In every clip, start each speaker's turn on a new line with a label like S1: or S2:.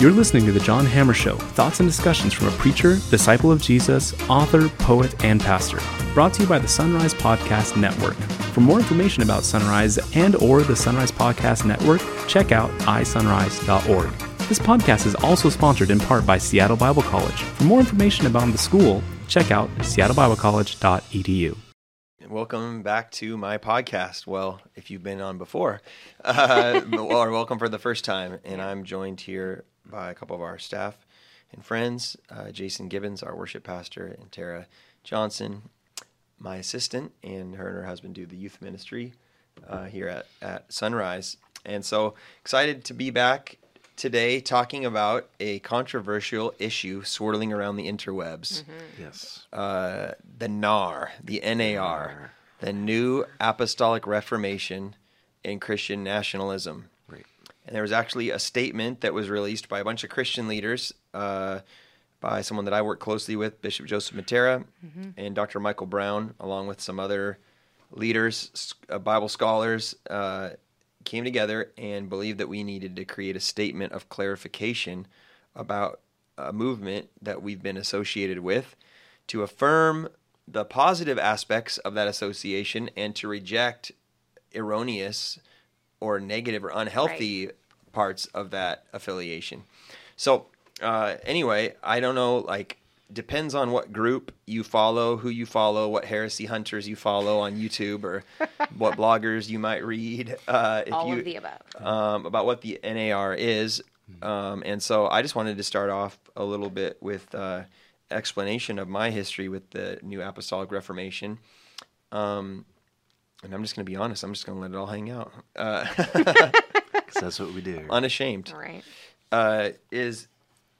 S1: You're listening to The John Hammer Show thoughts and discussions from a preacher, disciple of Jesus, author, poet, and pastor. Brought to you by the Sunrise Podcast Network. For more information about Sunrise and or the Sunrise Podcast Network, check out isunrise.org. This podcast is also sponsored in part by Seattle Bible College. For more information about the school, check out seattlebiblecollege.edu.
S2: Welcome back to my podcast. Well, if you've been on before, uh, or welcome for the first time. And I'm joined here by a couple of our staff and friends uh, Jason Gibbons, our worship pastor, and Tara Johnson, my assistant, and her and her husband do the youth ministry uh, here at, at Sunrise. And so excited to be back today talking about a controversial issue swirling around the interwebs.
S3: Yes.
S2: Uh, the NAR, the NAR, the New Apostolic Reformation in Christian Nationalism.
S3: Right.
S2: And there was actually a statement that was released by a bunch of Christian leaders, uh, by someone that I work closely with, Bishop Joseph Mattera and Dr. Michael Brown, along with some other leaders, uh, Bible scholars, uh, came together and believed that we needed to create a statement of clarification about a movement that we've been associated with to affirm the positive aspects of that association and to reject erroneous or negative or unhealthy parts of that affiliation. So, uh, anyway, I don't know, like, depends on what group you follow, who you follow, what heresy hunters you follow on YouTube, or what bloggers you might read. Uh, if
S4: All
S2: you,
S4: of the above.
S2: um, about what the NAR is. Um, and so I just wanted to start off a little bit with uh, explanation of my history with the New Apostolic Reformation. Um, and I'm just going to be honest. I'm just going to let it all hang out. Uh,
S3: 'Cause that's what we do.
S2: unashamed
S4: All right.
S2: uh, is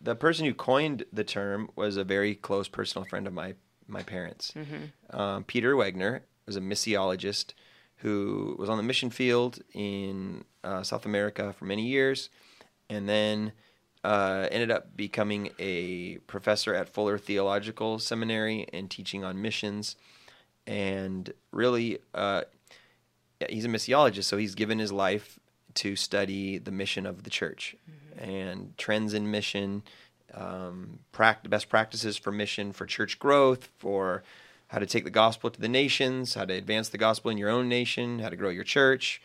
S2: the person who coined the term was a very close personal friend of my my parents. Um, Peter Wagner was a missiologist who was on the mission field in uh, South America for many years, and then uh, ended up becoming a professor at Fuller Theological Seminary and teaching on missions. And really, uh, he's a missiologist, so he's given his life to study the mission of the church and trends in mission, um, pract- best practices for mission, for church growth, for how to take the gospel to the nations, how to advance the gospel in your own nation, how to grow your church,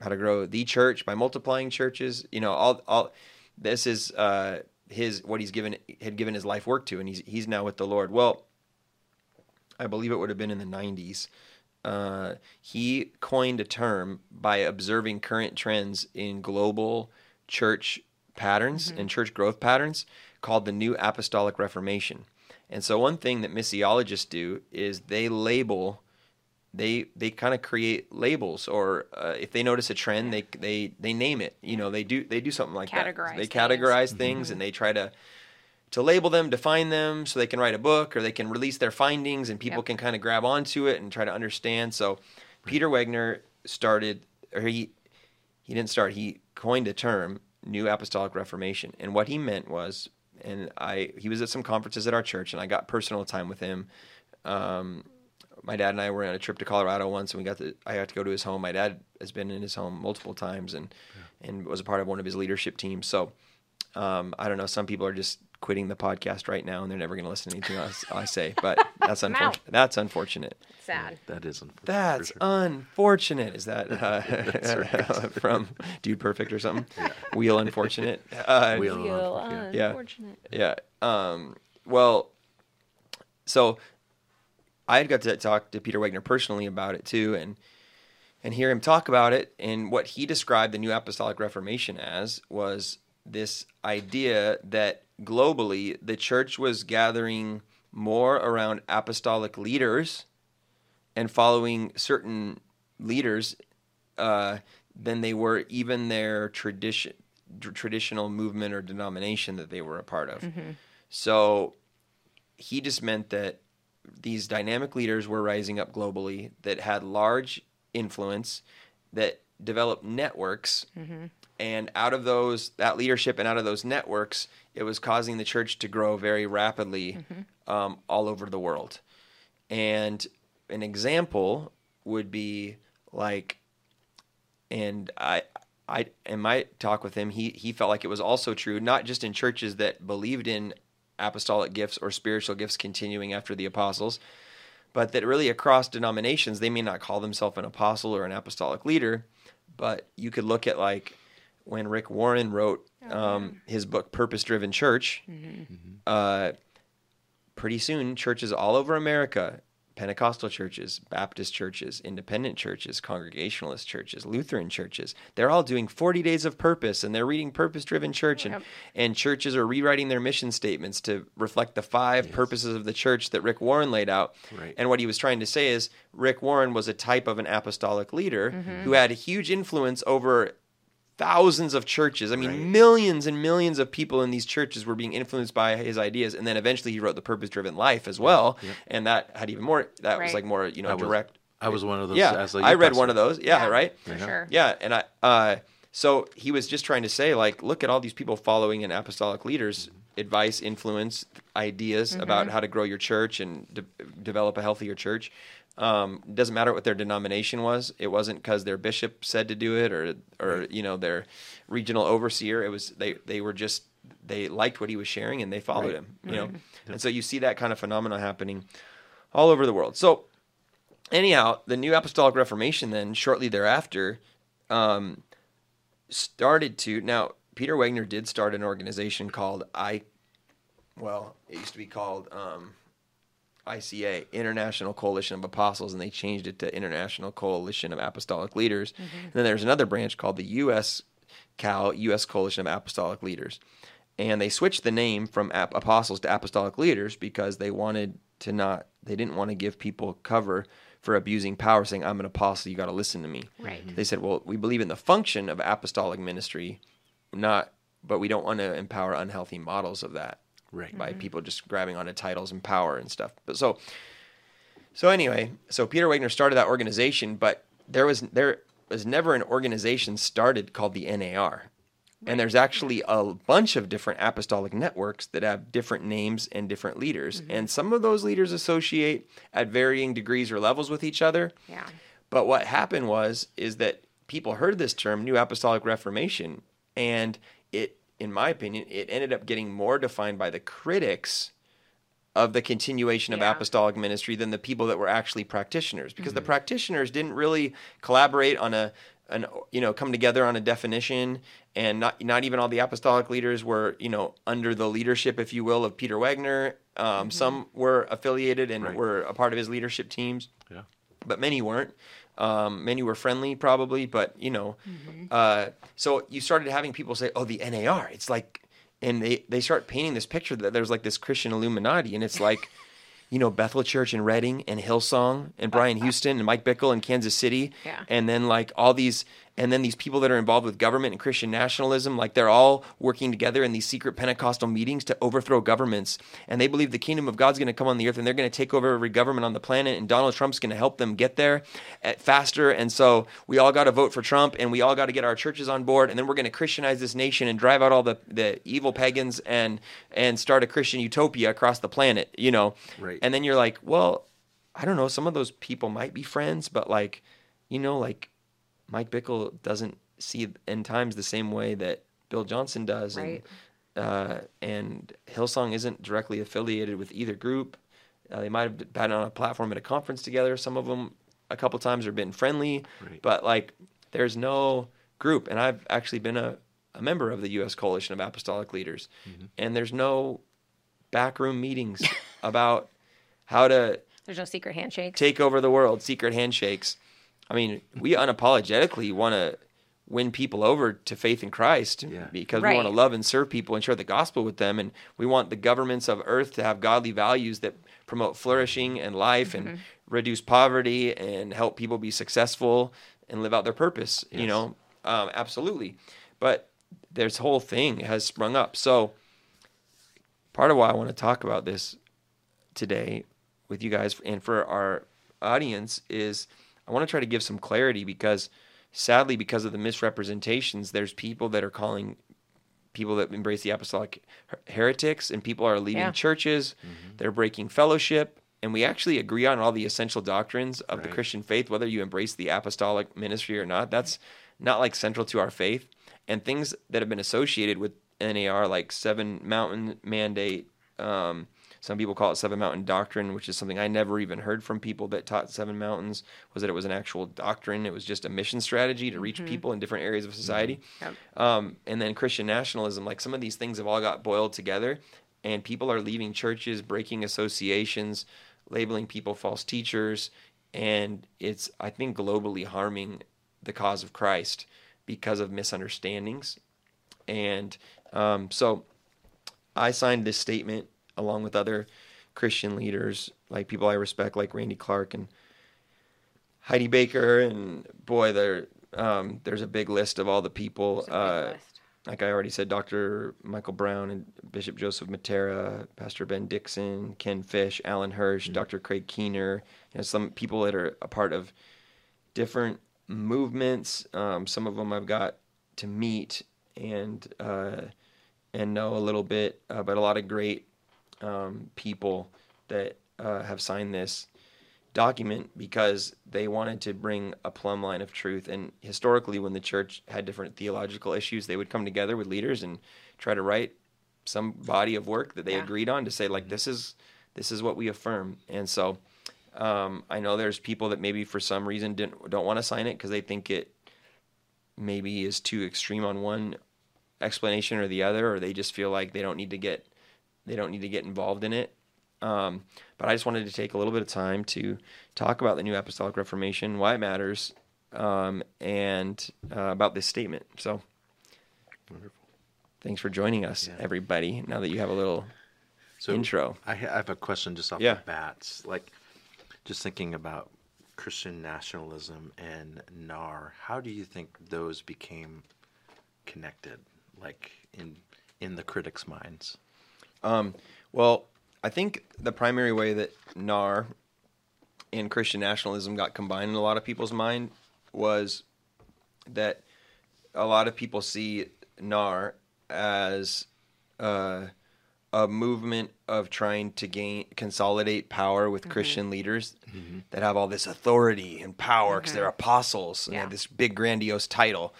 S2: how to grow the church by multiplying churches. You know, all all this is uh, his what he's given had given his life work to, and he's he's now with the Lord. Well, I believe it would have been in the '90s. Uh, he coined a term by observing current trends in global church patterns and church growth patterns called the New Apostolic Reformation. And so, one thing that missiologists do is they label, they they kind of create labels, or uh, if they notice a trend, they they they name it. You know, they do they do something like that.
S4: Categorize
S2: They
S4: things.
S2: categorize things, and they try to to label them, define them, so they can write a book or they can release their findings, and people
S4: Yep.
S2: can kind of grab onto it and try to understand. So, Peter Wagner started, or he he didn't start. He coined a term, New Apostolic Reformation, and what he meant was, and I he was at some conferences at our church, and I got personal time with him. Um, my dad and I were on a trip to Colorado once, and we got to I got to go to his home. My dad has been in his home multiple times, and and was a part of one of his leadership teams. So um, I don't know. Some people are just quitting the podcast right now, and they're never going to listen to anything else I say. But that's unfortunate. That's unfortunate.
S4: Sad.
S3: That is unfortunate.
S2: That's
S3: sure.
S2: unfortunate. Is that uh, from Dude Perfect or something? Wheel unfortunate. Uh,
S3: Wheel
S4: Feel
S3: unfortunate,
S2: Yeah.
S4: unfortunate.
S2: yeah. Um, well, so I had got to talk to Peter Wagner personally about it too, and and hear him talk about it. And what he described the New Apostolic Reformation as was this idea that globally the church was gathering more around apostolic leaders and following certain leaders uh, than they were even their tradition tr- traditional movement or denomination that they were a part of. So he just meant that these dynamic leaders were rising up globally that had large influence that developed networks and out of those that leadership and out of those networks it was causing the church to grow very rapidly um, all over the world. And an example would be like and i I in my talk with him, he he felt like it was also true, not just in churches that believed in apostolic gifts or spiritual gifts continuing after the apostles, but that really across denominations, they may not call themselves an apostle or an apostolic leader, but you could look at like when Rick Warren wrote um, his book Purpose Driven Church. Uh, pretty soon, churches all over America Pentecostal churches, Baptist churches, independent churches, Congregationalist churches, Lutheran churches. They're all doing 40 days of purpose and they're reading purpose driven church. And,
S4: Yep.
S2: and churches are rewriting their mission statements to reflect the five purposes of the church that Rick Warren laid out.
S3: Right.
S2: And what he was trying to say is Rick Warren was a type of an apostolic leader who had a huge influence over thousands of churches. I mean,
S3: Right.
S2: millions and millions of people in these churches were being influenced by his ideas. And then eventually he wrote The Purpose Driven Life as well. And that had even more, that was like more, you know,
S3: I was,
S2: direct.
S3: I was one of those.
S2: yeah,
S3: as a
S2: I
S3: youth
S2: read
S3: pastor.
S2: one of those. Yeah,
S4: Yeah,
S2: right?
S4: For
S3: Yeah.
S4: sure.
S2: Yeah, and I uh so he was just trying to say like look at all these people following an apostolic leaders advice, influence, ideas about how to grow your church and de- develop a healthier church. Um, doesn't matter what their denomination was. It wasn't because their bishop said to do it or or you know their regional overseer. It was they they were just they liked what he was sharing and they followed
S3: Right.
S2: him. You know, and so you see that kind of phenomenon happening all over the world. So anyhow, the New Apostolic Reformation then shortly thereafter um, started to now Peter Wagner did start an organization called I well it used to be called um, ICA International Coalition of Apostles and they changed it to International Coalition of Apostolic Leaders. Mm-hmm. And then there's another branch called the US Cal US Coalition of Apostolic Leaders. And they switched the name from ap- apostles to apostolic leaders because they wanted to not they didn't want to give people cover for abusing power saying i'm an apostle you got to listen to me.
S4: Right. Mm-hmm.
S2: they said well we believe in the function of apostolic ministry not but we don't want to empower unhealthy models of that
S3: Right.
S2: by mm-hmm. people just grabbing onto titles and power and stuff but so so anyway so peter wagner started that organization but there was there was never an organization started called the nar and there's actually a bunch of different apostolic networks that have different names and different leaders. Mm-hmm. And some of those leaders associate at varying degrees or levels with each other.
S4: Yeah.
S2: But what happened was is that people heard this term New Apostolic Reformation and it in my opinion it ended up getting more defined by the critics of the continuation of
S4: Yeah.
S2: apostolic ministry than the people that were actually practitioners because the practitioners didn't really collaborate on a an you know come together on a definition and not not even all the apostolic leaders were you know under the leadership if you will of Peter Wagner um, some were affiliated and
S3: Right.
S2: were a part of his leadership teams
S3: Yeah.
S2: but many weren't. Um, many were friendly, probably, but you know. Uh, so you started having people say, "Oh, the NAR." It's like, and they they start painting this picture that there's like this Christian Illuminati, and it's like, you know, Bethel Church in Redding and Hillsong and Brian Houston and Mike Bickle in Kansas City,
S4: Yeah.
S2: and then like all these. And then these people that are involved with government and Christian nationalism, like they're all working together in these secret Pentecostal meetings to overthrow governments. And they believe the kingdom of God's going to come on the earth and they're going to take over every government on the planet. And Donald Trump's going to help them get there at faster. And so we all got to vote for Trump and we all got to get our churches on board. And then we're going to Christianize this nation and drive out all the, the evil pagans and, and start a Christian utopia across the planet, you know?
S3: Right.
S2: And then you're like, well, I don't know. Some of those people might be friends, but like, you know, like Mike Bickle doesn't see end times the same way that Bill Johnson does,
S4: Right.
S2: and uh, and Hillsong isn't directly affiliated with either group. Uh, they might have been on a platform at a conference together. Some of them, a couple times, have been friendly,
S3: Right.
S2: but like, there's no group. And I've actually been a, a member of the U.S. Coalition of Apostolic Leaders, and there's no backroom meetings about how to
S4: There's no secret handshakes.
S2: take over the world, secret handshakes. I mean, we unapologetically want to win people over to faith in Christ
S3: Yeah.
S2: because we want to love and serve people and share the gospel with them. And we want the governments of earth to have godly values that promote flourishing and life and reduce poverty and help people be successful and live out their purpose, you know? Um, absolutely. But this whole thing has sprung up. So, part of why I want to talk about this today with you guys and for our audience is I want to try to give some clarity because sadly because of the misrepresentations there's people that are calling people that embrace the apostolic her- heretics and people are leaving
S4: Yeah.
S2: churches. They're breaking fellowship. And we actually agree on all the essential doctrines of the Christian faith whether you embrace the apostolic ministry or not. That's not like central to our faith, and things that have been associated with NAR, like Seven Mountain Mandate. Um, some people call it Seven Mountain Doctrine, which is something I never even heard from people that taught Seven Mountains. Was that it was an actual doctrine? It was just a mission strategy to reach people in different areas of society.
S4: Yep.
S2: Um, and then Christian nationalism, like some of these things have all got boiled together, and people are leaving churches, breaking associations, labeling people false teachers, and it's I think globally harming the cause of Christ because of misunderstandings. And um, so I signed this statement along with other Christian leaders, like people I respect, like Randy Clark and Heidi Baker, and boy, there um, there's a big list of all the people.
S4: A big
S2: Uh,
S4: list.
S2: like I already said, Dr. Michael Brown and Bishop Joseph Mattera, Pastor Ben Dixon, Ken Fish, Alan Hirsch, Dr. Craig Keener, you know, some people that are a part of different movements. Um, some of them I've got to meet and uh, and know a little bit, uh, but a lot of great um, people that uh, have signed this document because they wanted to bring a plumb line of truth. And historically, when the church had different theological issues, they would come together with leaders and try to write some body of work that they
S4: Yeah.
S2: agreed on to say like this is this is what we affirm. And so um, I know there's people that maybe for some reason didn't don't want to sign it because they think it maybe is too extreme on one explanation or the other, or they just feel like they don't need to get they don't need to get involved in it. Um, but I just wanted to take a little bit of time to talk about the New Apostolic Reformation, why it matters, um, and uh, about this statement. So,
S3: Wonderful.
S2: thanks for joining us,
S3: Yeah.
S2: everybody. Now that you have a little intro.
S3: I, I have a question just off
S2: Yeah.
S3: the bat. Like, just thinking about Christian nationalism and NAR. How do you think those became connected? Like in in the critics' minds.
S2: Um, well, I think the primary way that NAR and Christian nationalism got combined in a lot of people's mind was that a lot of people see NAR as uh, a movement of trying to gain consolidate power with Christian leaders that have all this authority and power because they're apostles and they have this big grandiose title.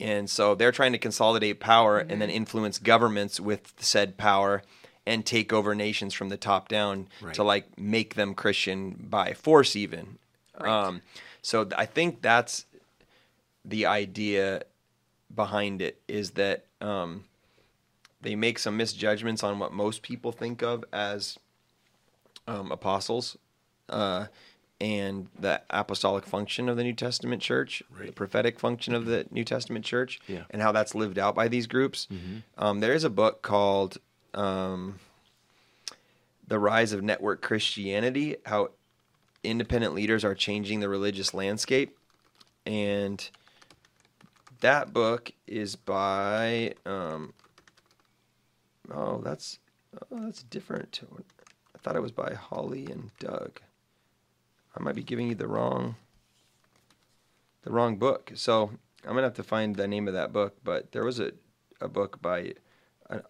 S2: And so they're trying to consolidate power and then influence governments with said power and take over nations from the top down
S3: Right.
S2: to like make them Christian by force even. Um, so I think that's the idea behind it is that um, they make some misjudgments on what most people think of as um, apostles uh, and the apostolic function of the New Testament church, the prophetic function of the New Testament church,
S3: Yeah.
S2: and how that's lived out by these groups. Um, there is a book called um, The Rise of Network Christianity How Independent Leaders Are Changing the Religious Landscape. And that book is by um, oh that's oh, that's different i thought it was by holly and doug. I might be giving you the wrong the wrong book. So i'm gonna have to find the name of that book but there was a, a book by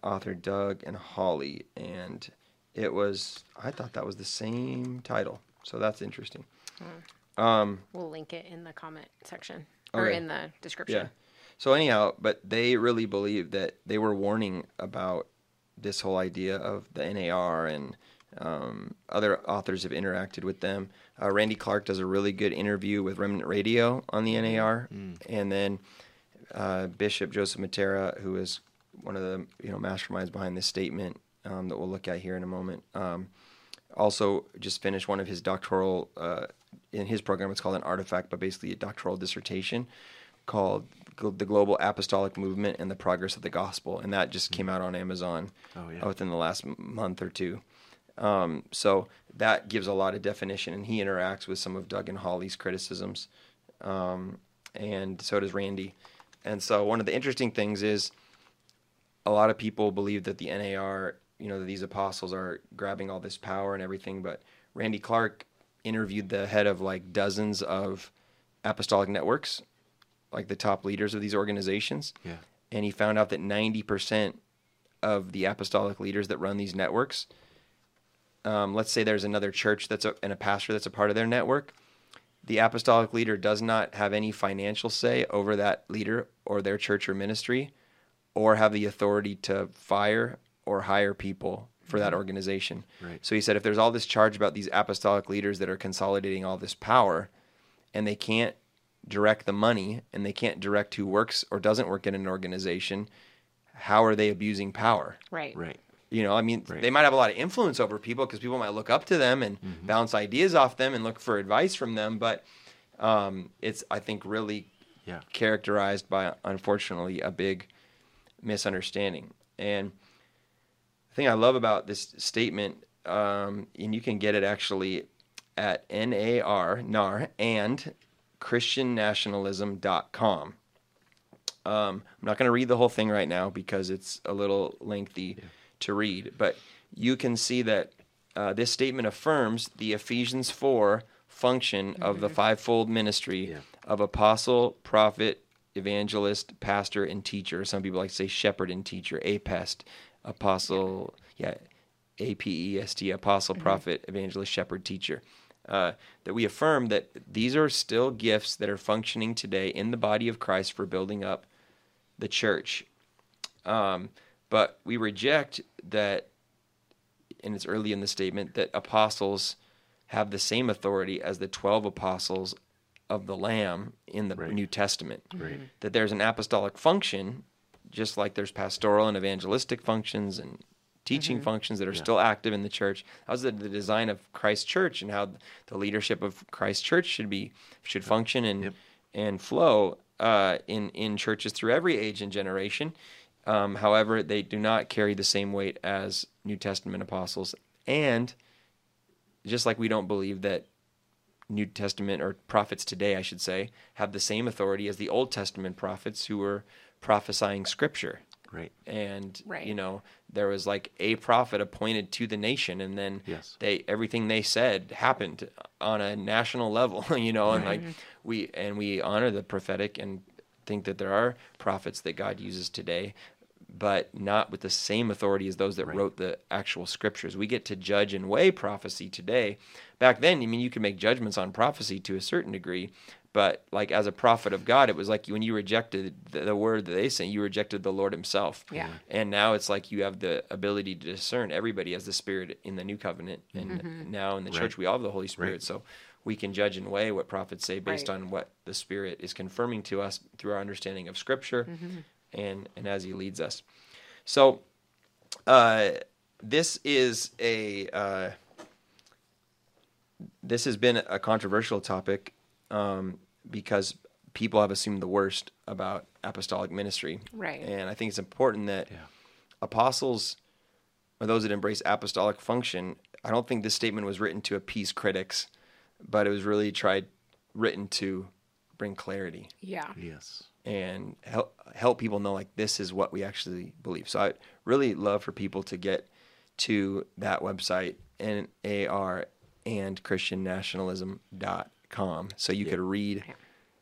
S2: author doug and holly and it was i thought that was the same title so that's interesting um,
S4: We'll link it in the comment section or
S2: Okay.
S4: in the description.
S2: Yeah. So anyhow, but they really believe that they were warning about this whole idea of the NAR and um, other authors have interacted with them. Uh, Randy Clark does a really good interview with Remnant Radio on the NAR, and then uh, Bishop Joseph Mattera, who is one of the you know masterminds behind this statement um, that we'll look at here in a moment. Um, also, just finished one of his doctoral uh, in his program. It's called an artifact, but basically a doctoral dissertation called "The Global Apostolic Movement and the Progress of the Gospel," and that just came out on Amazon
S3: Oh, yeah.
S2: uh, within the last month or two. Um, so that gives a lot of definition, and he interacts with some of Doug and Holly's criticisms, um, and so does Randy. And so one of the interesting things is a lot of people believe that the NAR, you know, that these apostles are grabbing all this power and everything, but Randy Clark interviewed the head of like dozens of apostolic networks, like the top leaders of these organizations,
S3: Yeah.
S2: and he found out that 90% of the apostolic leaders that run these networks, um, let's say there's another church that's a, and a pastor that's a part of their network, the apostolic leader does not have any financial say over that leader or their church or ministry or have the authority to fire or hire people for that organization.
S3: Right.
S2: So he said if there's all this charge about these apostolic leaders that are consolidating all this power and they can't direct the money and they can't direct who works or doesn't work in an organization, how are they abusing power?
S4: Right.
S3: Right.
S2: You know, I mean,
S3: Right.
S2: they might have a lot of influence over people because people might look up to them and bounce ideas off them and look for advice from them. But um, it's, I think, really
S3: Yeah.
S2: characterized by, unfortunately, a big misunderstanding. And the thing I love about this statement, um, and you can get it actually at NAR, NAR, and ChristianNationalism.com. Um, I'm not going to read the whole thing right now because it's a little lengthy to read, but you can see that uh, this statement affirms the Ephesians 4 function of the fivefold ministry
S3: Yeah.
S2: of apostle, prophet, evangelist, pastor, and teacher. Some people like to say shepherd and teacher, apest, apostle, yeah, A P E S T, apostle, prophet, evangelist, shepherd, teacher. Uh, that we affirm that these are still gifts that are functioning today in the body of Christ for building up the church. Um, but we reject that, and it's early in the statement, that apostles have the same authority as the 12 apostles of the Lamb in the
S3: Right.
S2: New Testament.
S3: Right.
S2: That there's an apostolic function, just like there's pastoral and evangelistic functions and teaching functions that are
S3: Yeah.
S2: still active in the church. How's was the, the design of Christ's church and how the leadership of Christ's church should be should function and
S3: Yep.
S2: and flow uh, in in churches through every age and generation. Um, however, they do not carry the same weight as New Testament apostles, and just like we don't believe that New Testament or prophets today, I should say, have the same authority as the Old Testament prophets who were prophesying Scripture
S3: Right.
S2: and
S4: Right.
S2: you know there was like a prophet appointed to the nation and then
S3: Yes.
S2: they everything they said happened on a national level you know and like we and we honor the prophetic and think that there are prophets that God uses today but not with the same authority as those that
S3: Right.
S2: wrote the actual scriptures we get to judge and weigh prophecy today back then i mean you could make judgments on prophecy to a certain degree but like as a prophet of God, it was like when you rejected the, the word that they sent, you rejected the Lord Himself.
S4: Yeah.
S2: And now it's like you have the ability to discern everybody as the Spirit in the new covenant, and mm-hmm. now in the church we all have the Holy Spirit,
S3: Right.
S2: so we can judge and weigh what prophets say based
S4: Right.
S2: on what the Spirit is confirming to us through our understanding of Scripture, mm-hmm. And and as He leads us. So, uh, this is a uh, this has been a controversial topic um, because people have assumed the worst about apostolic ministry.
S4: Right.
S2: And I think it's important that
S3: Yeah.
S2: apostles or those that embrace apostolic function, I don't think this statement was written to appease critics, but it was really tried written to bring clarity
S4: Yeah.
S3: Yes.
S2: And help help people know like this is what we actually believe. So I really love for people to get to that website NAR and christiannationalism.com so you could read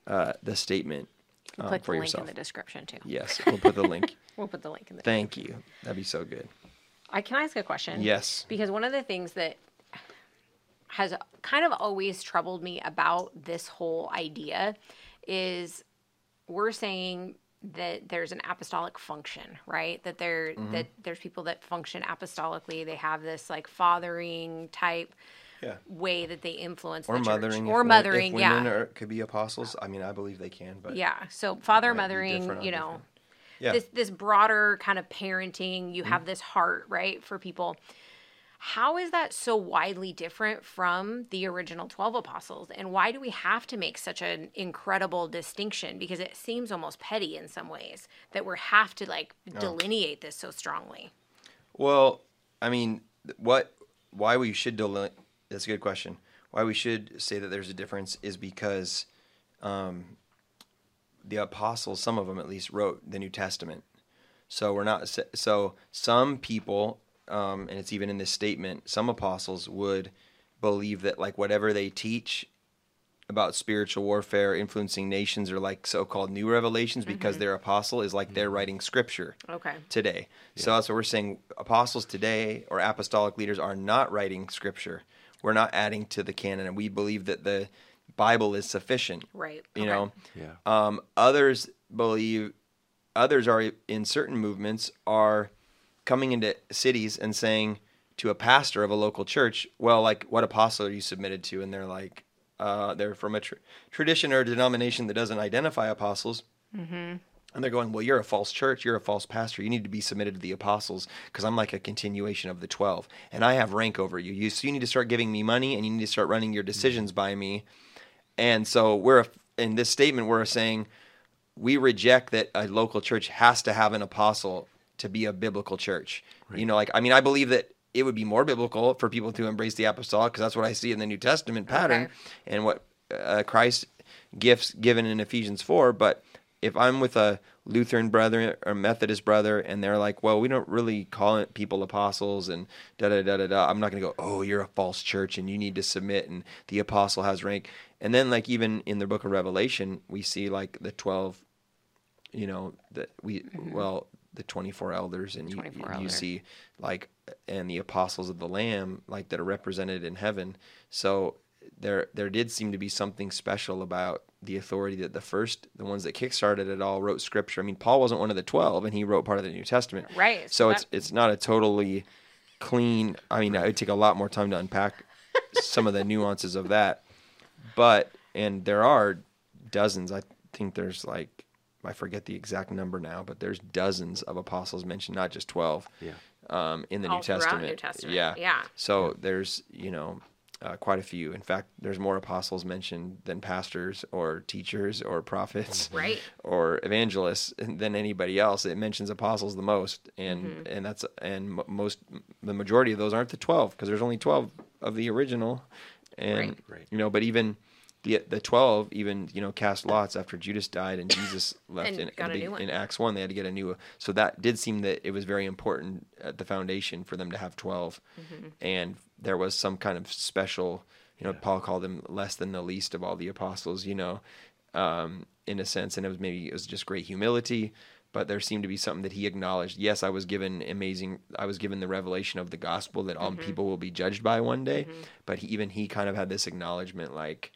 S2: uh, the statement
S4: We'll
S2: um,
S4: put the
S2: for
S4: link in the description too.
S2: Yes, we'll put the link.
S4: We'll put the link in the.
S2: Thank you. That'd be so good.
S4: I can I ask a question.
S2: Yes.
S4: Because one of the things that has kind of always troubled me about this whole idea is we're saying that there's an apostolic function, right? That there
S2: Mm-hmm.
S4: that there's people that function apostolically. They have this like fathering type
S2: Yeah.
S4: way that they influence
S2: Or
S4: the
S2: mothering.
S4: or mothering,
S2: If
S4: yeah.
S2: are, could be apostles, I mean, I believe they can, but
S4: yeah. So father mothering, you know,
S2: yeah.
S4: this this broader kind of parenting,
S2: Mm-hmm.
S4: you have this heart, right, for people. How is that so widely different from the original 12 apostles? And why do we have to make such an incredible distinction? Because it seems almost petty in some ways that we have to like delineate this so strongly.
S2: Well, I mean, what? Why we should delineate, That's a good question. Why we should say that there's a difference is because um, the apostles, some of them at least, wrote the New Testament. So we're not. So some people, um, and it's even in this statement, some apostles would believe that like whatever they teach about spiritual warfare influencing nations are like so-called new revelations because their apostle is like they're writing scripture
S4: Okay.
S2: today. So that's what we're saying. Apostles today or apostolic leaders are not writing scripture. We're not adding to the canon, and we believe that the Bible is sufficient.
S4: Right.
S2: You
S4: Okay.
S2: know,
S3: Yeah.
S2: um, others believe, others are in certain movements are coming into cities and saying to a pastor of a local church, "Well, like what apostle are you submitted to?" And they're like, uh, they're from a tr- tradition or a denomination that doesn't identify apostles. And they're going, well, you're a false church. You're a false pastor. You need to be submitted to the apostles because I'm like a continuation of the 12 and I have rank over you. you. So you need to start giving me money and you need to start running your decisions by me. And so we're, in this statement, we're saying we reject that a local church has to have an apostle to be a biblical church. You know, like, I mean, I believe that it would be more biblical for people to embrace the apostolic because that's what I see in the New Testament pattern
S4: Okay.
S2: and what uh, Christ gifts given in Ephesians 4. But if I'm with a Lutheran brother or Methodist brother and they're like, well, we don't really call it people apostles and da da da da da, I'm not going to go, oh, you're a false church and you need to submit and the apostle has rank. And then, like, even in the book of Revelation, we see like the 12, you know, that we, well, the 24 elders and you,
S4: 24
S2: you
S4: elders.
S2: see like and the apostles of the lamb like that are represented in heaven. So there there did seem to be something special about the authority that the first the ones that kickstarted it all wrote scripture. I mean paul wasn't one of the 12 and he wrote part of the new testament.
S4: Right,
S2: so
S4: so
S2: it's it's not a totally clean i mean it would take a lot more time to unpack some of the nuances of that. But and there are dozens. I think there's like i forget the exact number now but there's dozens of apostles mentioned not just 12
S3: Yeah.
S2: um, in the
S4: All
S2: new
S4: throughout
S2: testament
S4: New Testament,
S2: yeah
S4: yeah.
S2: so there's you know uh, quite a few in fact there's more apostles mentioned than pastors or teachers or prophets
S4: Right.
S2: or evangelists than anybody else it mentions apostles the most and
S4: Mm-hmm.
S2: and that's and most the majority of those aren't the 12 because there's only 12 of the original and
S4: Right.
S3: Right.
S2: you know but even the the 12 even you know cast lots after judas died and jesus left
S4: And
S2: in,
S4: got
S2: in,
S4: a
S2: the-
S4: new one.
S2: in acts 1 they had to get a new so that did seem that it was very important at the foundation for them to have 12
S4: Mm-hmm.
S2: and there was some kind of special you know paul called them less than the least of all the apostles you know um, in a sense and it was maybe it was just great humility but there seemed to be something that he acknowledged yes i was given amazing i was given the revelation of the gospel that all people will be judged by one day but he, even he kind of had this acknowledgement like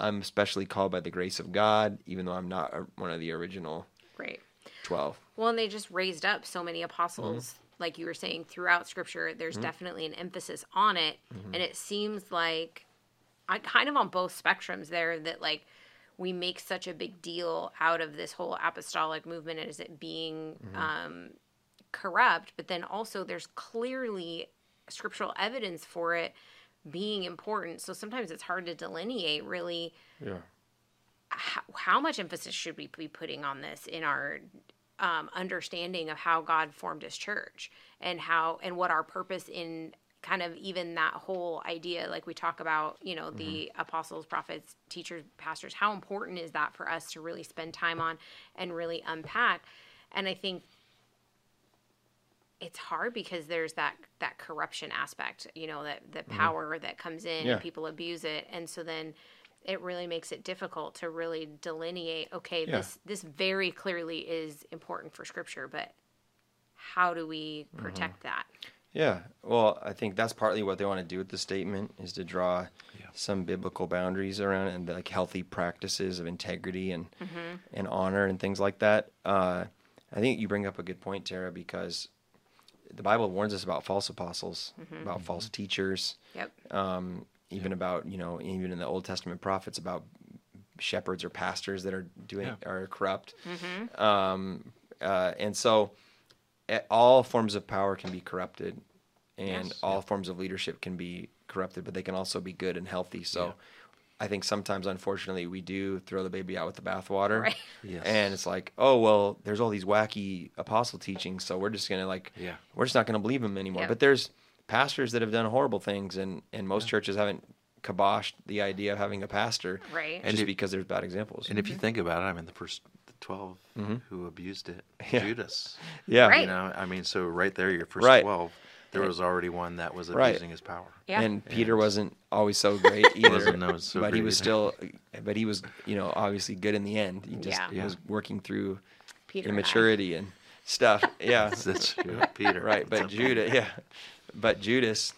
S2: i'm especially called by the grace of god even though i'm not a, one of the original
S4: Right.
S2: 12
S4: Well, and they just raised up so many apostles,
S2: Mm-hmm.
S4: like you were saying, throughout Scripture. There's definitely an emphasis on it,
S2: Mm-hmm.
S4: and it seems like I kind of on both spectrums there that like we make such a big deal out of this whole apostolic movement as it being
S2: Mm-hmm.
S4: um, corrupt, but then also there's clearly scriptural evidence for it being important. So sometimes it's hard to delineate really
S2: yeah
S4: how, how much emphasis should we be putting on this in our um, understanding of how God formed His church and how and what our purpose in kind of even that whole idea, like we talk about, you know, the apostles, prophets, teachers, pastors. How important is that for us to really spend time on and really unpack? And I think it's hard because there's that that corruption aspect, you know, that the mm-hmm. power that comes in
S2: Yeah.
S4: and people abuse it, and so then it really makes it difficult to really delineate. Okay,
S2: Yeah.
S4: this this very clearly is important for Scripture, but how do we mm-hmm. protect that?
S2: Yeah, well, I think that's partly what they want to do with the statement is to draw
S3: Yeah.
S2: some biblical boundaries around it and like healthy practices of integrity and mm-hmm. and honor and things like that. Uh, I think you bring up a good point, Tara, because the Bible warns us about false apostles, about false teachers,
S4: Yep.
S2: um, even about you know even in the Old Testament prophets about shepherds or pastors that are doing
S3: Yeah.
S2: are corrupt, um, uh, and so all forms of power can be corrupted, and
S4: Yes.
S2: all forms of leadership can be corrupted, but they can also be good and healthy. So. I think sometimes, unfortunately, we do throw the baby out with the bathwater,
S4: Right.
S3: Yes.
S2: and it's like, oh well, there's all these wacky apostle teachings, so we're just gonna like,
S3: Yeah.
S2: we're just not gonna believe them anymore.
S4: Yep.
S2: But there's pastors that have done horrible things, and and most churches haven't kiboshed the idea of having a pastor,
S4: Right.
S2: Just
S3: if-
S2: because there's bad examples.
S3: And if you think about it, I mean, the first the 12 who abused it,
S2: Mm-hmm. Yeah.
S3: Judas.
S2: yeah,
S4: Right.
S3: You know, I mean, so right there, your first
S2: Right.
S3: 12, there was already one that was
S2: Right.
S3: abusing his power.
S4: Yeah.
S2: and Peter wasn't always so great either.
S3: Wasn't always so
S2: but he was
S3: either.
S2: still, but he was, you know, obviously good in the end. He just
S4: Yeah.
S2: was working through
S4: Peter
S2: immaturity and stuff. Yeah,
S3: That's true. Peter.
S2: right. But Judah, yeah, but Judas,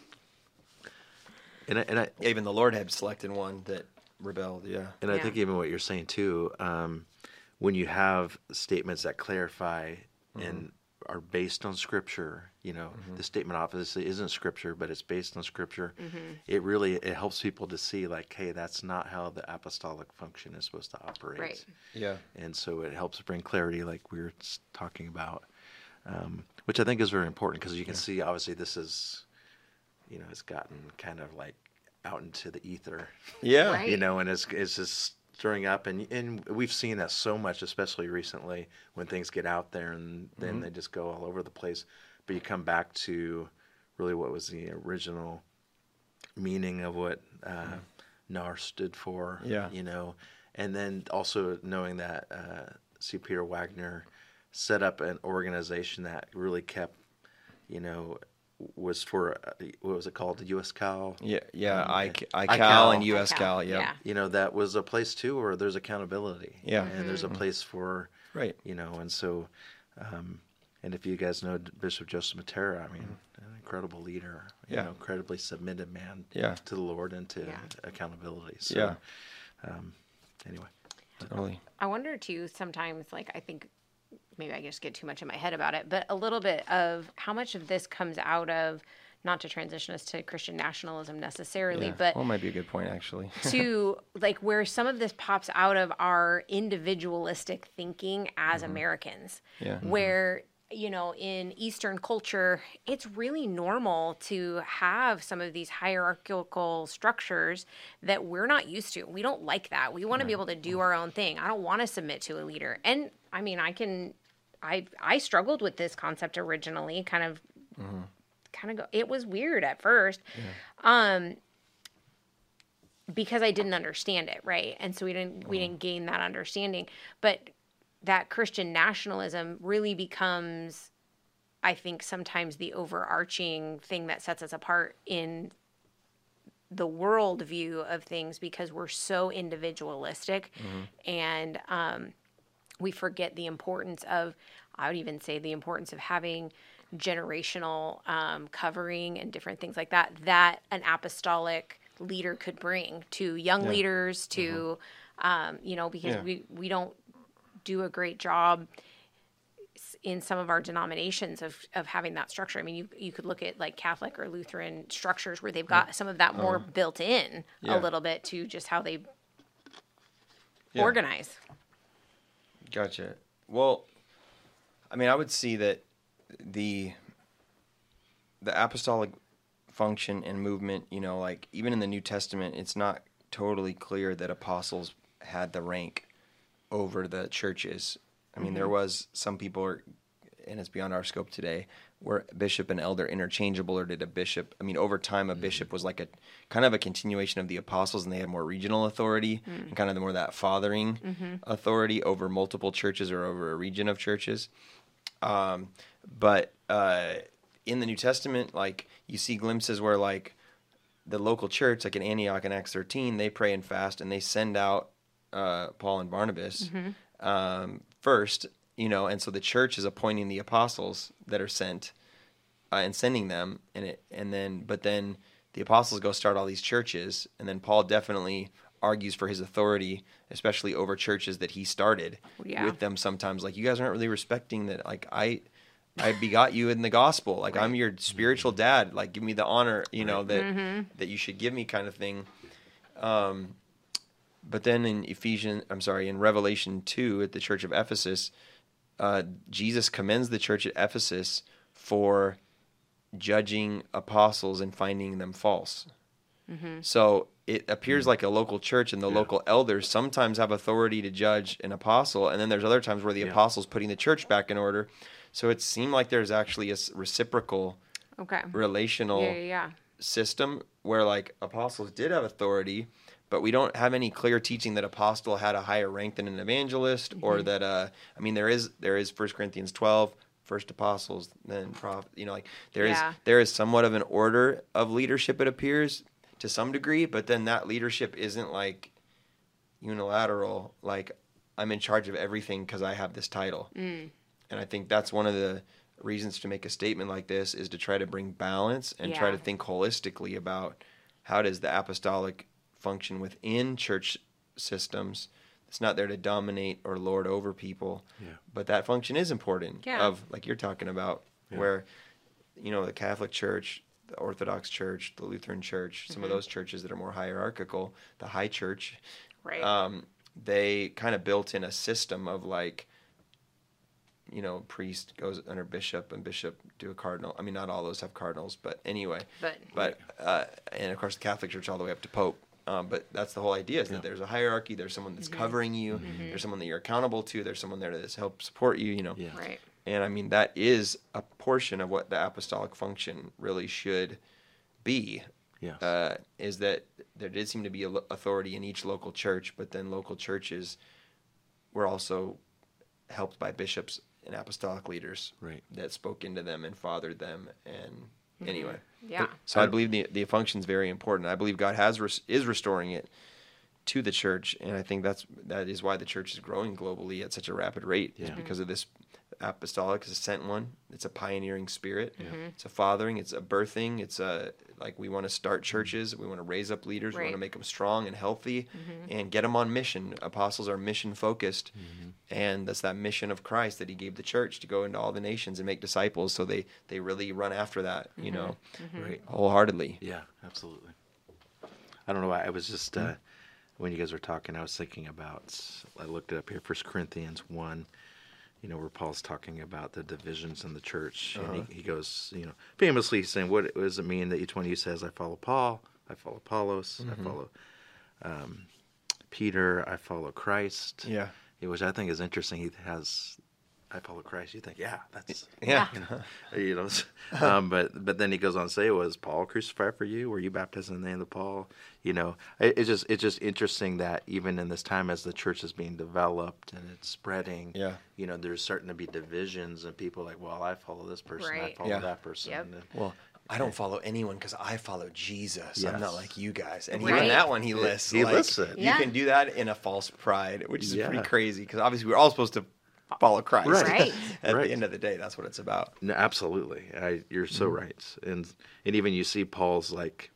S3: And I, and I,
S2: even the Lord had selected one that rebelled. Yeah.
S3: And I
S4: Yeah.
S3: think even what you're saying too, um, when you have statements that clarify and are based on scripture, you know, the statement obviously isn't scripture, but it's based on scripture. It really it helps people to see like, hey, that's not how the apostolic function is supposed to operate.
S4: Right.
S2: Yeah.
S3: And so it helps bring clarity, like we were s- talking about, um, which I think is very important because you can see obviously this is, you know, it's gotten kind of like out into the ether
S2: Yeah.
S4: Right.
S3: you know, and it's it's just stirring up, and and we've seen that so much, especially recently when things get out there and then they just go all over the place. But you come back to really what was the original meaning of what uh, NAR stood for,
S2: Yeah.
S3: you know, and then also knowing that uh, C. Peter Wagner set up an organization that really kept, you know, was for uh, what was it called, the U.S. Cal
S2: Yeah. Yeah. I,
S3: ICAL.
S2: ICAL and US Cal.
S4: ICAL,
S2: Yeah.
S4: yeah.
S3: you know that was a place too where there's accountability
S2: Yeah.
S3: and there's a place for
S2: Right.
S3: you know and so um, and if you guys know bishop joseph mattera i mean an incredible leader you
S2: Yeah.
S3: know incredibly submitted man
S2: Yeah.
S3: to the lord and to
S4: Yeah.
S3: accountability so
S2: Yeah.
S3: um, anyway
S2: Totally.
S4: I wonder too, sometimes, like, I think maybe I just get too much in my head about it, but a little bit of how much of this comes out of, not to transition us to Christian nationalism necessarily,
S2: Yeah.
S4: but
S2: well, might be a good point actually.
S4: to like where some of this pops out of our individualistic thinking as Americans.
S2: Mm-hmm. Yeah. Mhm.
S4: Where, you know, in Eastern culture, it's really normal to have some of these hierarchical structures that we're not used to. We don't like that. We want to be able to do our own thing. I don't want to submit to a leader. And I mean, I can I I struggled with this concept originally, kind of kind of go it was weird at first. Um because I didn't understand it, right? And so we didn't we didn't gain that understanding. But that Christian nationalism really becomes I think sometimes the overarching thing that sets us apart in the world view of things because we're so individualistic and um, we forget the importance of i would even say the importance of having generational um, covering and different things like that that an apostolic leader could bring to young leaders to um, you know because
S2: Yeah.
S4: we we don't do a great job in some of our denominations of, of having that structure. I mean, you you could look at like Catholic or Lutheran structures where they've got some of that more built in
S2: Yeah.
S4: a little bit to just how they
S2: Yeah.
S4: organize.
S2: Gotcha. Well, I mean, I would see that the the apostolic function and movement, you know, like even in the New Testament, it's not totally clear that apostles had the rank over the churches. I mean, there mm-hmm. was some people, are, and it's beyond our scope today, were bishop and elder interchangeable, or did a bishop? I mean, over time, a bishop was like a kind of a continuation of the apostles, and they had more regional authority and kind of the more that fathering authority over multiple churches or over a region of churches. Um, but uh, in the New Testament, like you see glimpses where like the local church, like in Antioch in Acts 13, they pray and fast and they send out uh, Paul and Barnabas um, first, you know, and so the church is appointing the apostles that are sent uh, and sending them, and it, and then, but then the apostles go start all these churches, and then Paul definitely argues for his authority, especially over churches that he started
S4: Yeah.
S2: with them. Sometimes, like you guys aren't really respecting that. Like I, I begot you in the gospel. Like I'm your spiritual dad. Like give me the honor, you know that that you should give me, kind of thing. Um, but then in Ephesians, I'm sorry, in Revelation two at the church of Ephesus, uh, Jesus commends the church at Ephesus for judging apostles and finding them false. So it appears like a local church, and the local elders sometimes have authority to judge an apostle, and then there's other times where the apostle's putting the church back in order. So it seemed like there's actually a reciprocal
S4: Okay.
S2: relational
S4: Yeah, yeah, yeah.
S2: system where like apostles did have authority, but we don't have any clear teaching that apostle had a higher rank than an evangelist or that uh I mean there is there is 1 Corinthians 12 first apostles then prophet you know like there is
S4: Yeah.
S2: there is somewhat of an order of leadership it appears to some degree but then that leadership isn't like unilateral like I'm in charge of everything cuz I have this title. And I think that's one of the reasons to make a statement like this is to try to bring balance and try to think holistically about how does the apostolic function within church systems. It's not there to dominate or lord over people,
S3: Yeah.
S2: but that function is important.
S4: Yeah.
S2: Of like you're talking about,
S3: Yeah.
S2: where you know the Catholic Church, the Orthodox Church, the Lutheran Church, some of those churches that are more hierarchical, the High Church,
S4: Right.
S2: um, they kind of built in a system of like you know priest goes under bishop and bishop do a cardinal i mean not all those have cardinals but anyway
S4: But-
S2: but uh, and of course the catholic church all the way up to pope um, but that's the whole idea is that there's a hierarchy there's someone that's covering you there's someone that you're accountable to there's someone there to help support you you know
S3: Yeah.
S4: right.
S2: and I mean, that is a portion of what the apostolic function really should be.
S3: Yes.
S2: Uh, is that there did seem to be a lo- authority in each local church, but then local churches were also helped by bishops and apostolic leaders
S3: Right.
S2: that spoke into them and fathered them. And Mm-hmm. anyway,
S4: Yeah.
S2: so I believe the the function is very important. I believe God has res- is restoring it to the church, and I think that's that is why the church is growing globally at such a rapid rate. Is
S3: Yeah.
S2: because of this apostolic is a sent one. It's a pioneering spirit.
S4: Mm-hmm.
S2: It's a fathering. It's a birthing. It's a like we want to start churches. We want to raise up leaders. We want to make them strong and healthy,
S4: Mm-hmm.
S2: and get them on mission. Apostles are mission focused, and that's that mission of Christ that He gave the church to go into all the nations and make disciples. So they they really run after that. You
S4: Mm-hmm.
S2: know,
S3: Right.
S2: wholeheartedly.
S3: Yeah, absolutely. I don't know why. I was just uh, when you guys were talking, I was thinking about. I looked it up here. First Corinthians one. You know where Paul's talking about the divisions in the church, and he, he goes, you know, famously saying, "What does it mean that each one of you says, I follow Paul, I follow Apollos, I follow um, Peter, I follow Christ."
S2: Yeah.
S3: which I think is interesting. He has, I follow Christ. You think, yeah, that's
S2: Yeah.
S3: you know, you know. Um, but but then he goes on to say, "Was Paul crucified for you? Were you baptized in the name of Paul?" You know, it, it's just it's just interesting that even in this time, as the church is being developed and it's spreading,
S2: Yeah.
S3: you know, there's starting to be divisions and people like, "Well, I follow this person, I follow
S2: Yeah.
S3: that person."
S4: Yep.
S3: And-
S2: Well, I don't follow anyone because I follow Jesus. I'm not like you guys. And
S4: Right.
S2: even that one, he lists.
S3: he
S2: like,
S3: lists it.
S2: You
S4: Yeah.
S2: can do that in a false pride, which is
S3: Yeah.
S2: pretty crazy because obviously we're all supposed to follow Christ.
S3: Right.
S4: Right.
S2: At
S3: Right.
S2: the end of the day, that's what it's about.
S3: No, absolutely. I, you're so
S2: Mm-hmm.
S3: right. And and even you see Paul's like,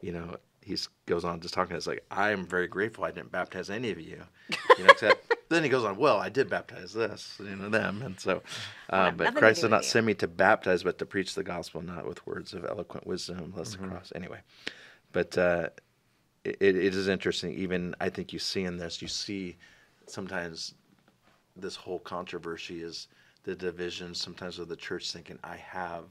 S3: you know, he goes on just talking. It's like I am very grateful I didn't baptize any of you. You know, except then he goes on. Well, I did baptize this, you know, them, and so. Uh,
S4: have
S3: but Christ
S4: do
S3: did not
S4: you.
S3: send me to baptize, but to preach the gospel, not with words of eloquent wisdom, lest
S2: Mm-hmm.
S3: the cross. Anyway, but uh, it, it is interesting. Even I think you see in this, you see sometimes this whole controversy is the division sometimes of the church thinking I have,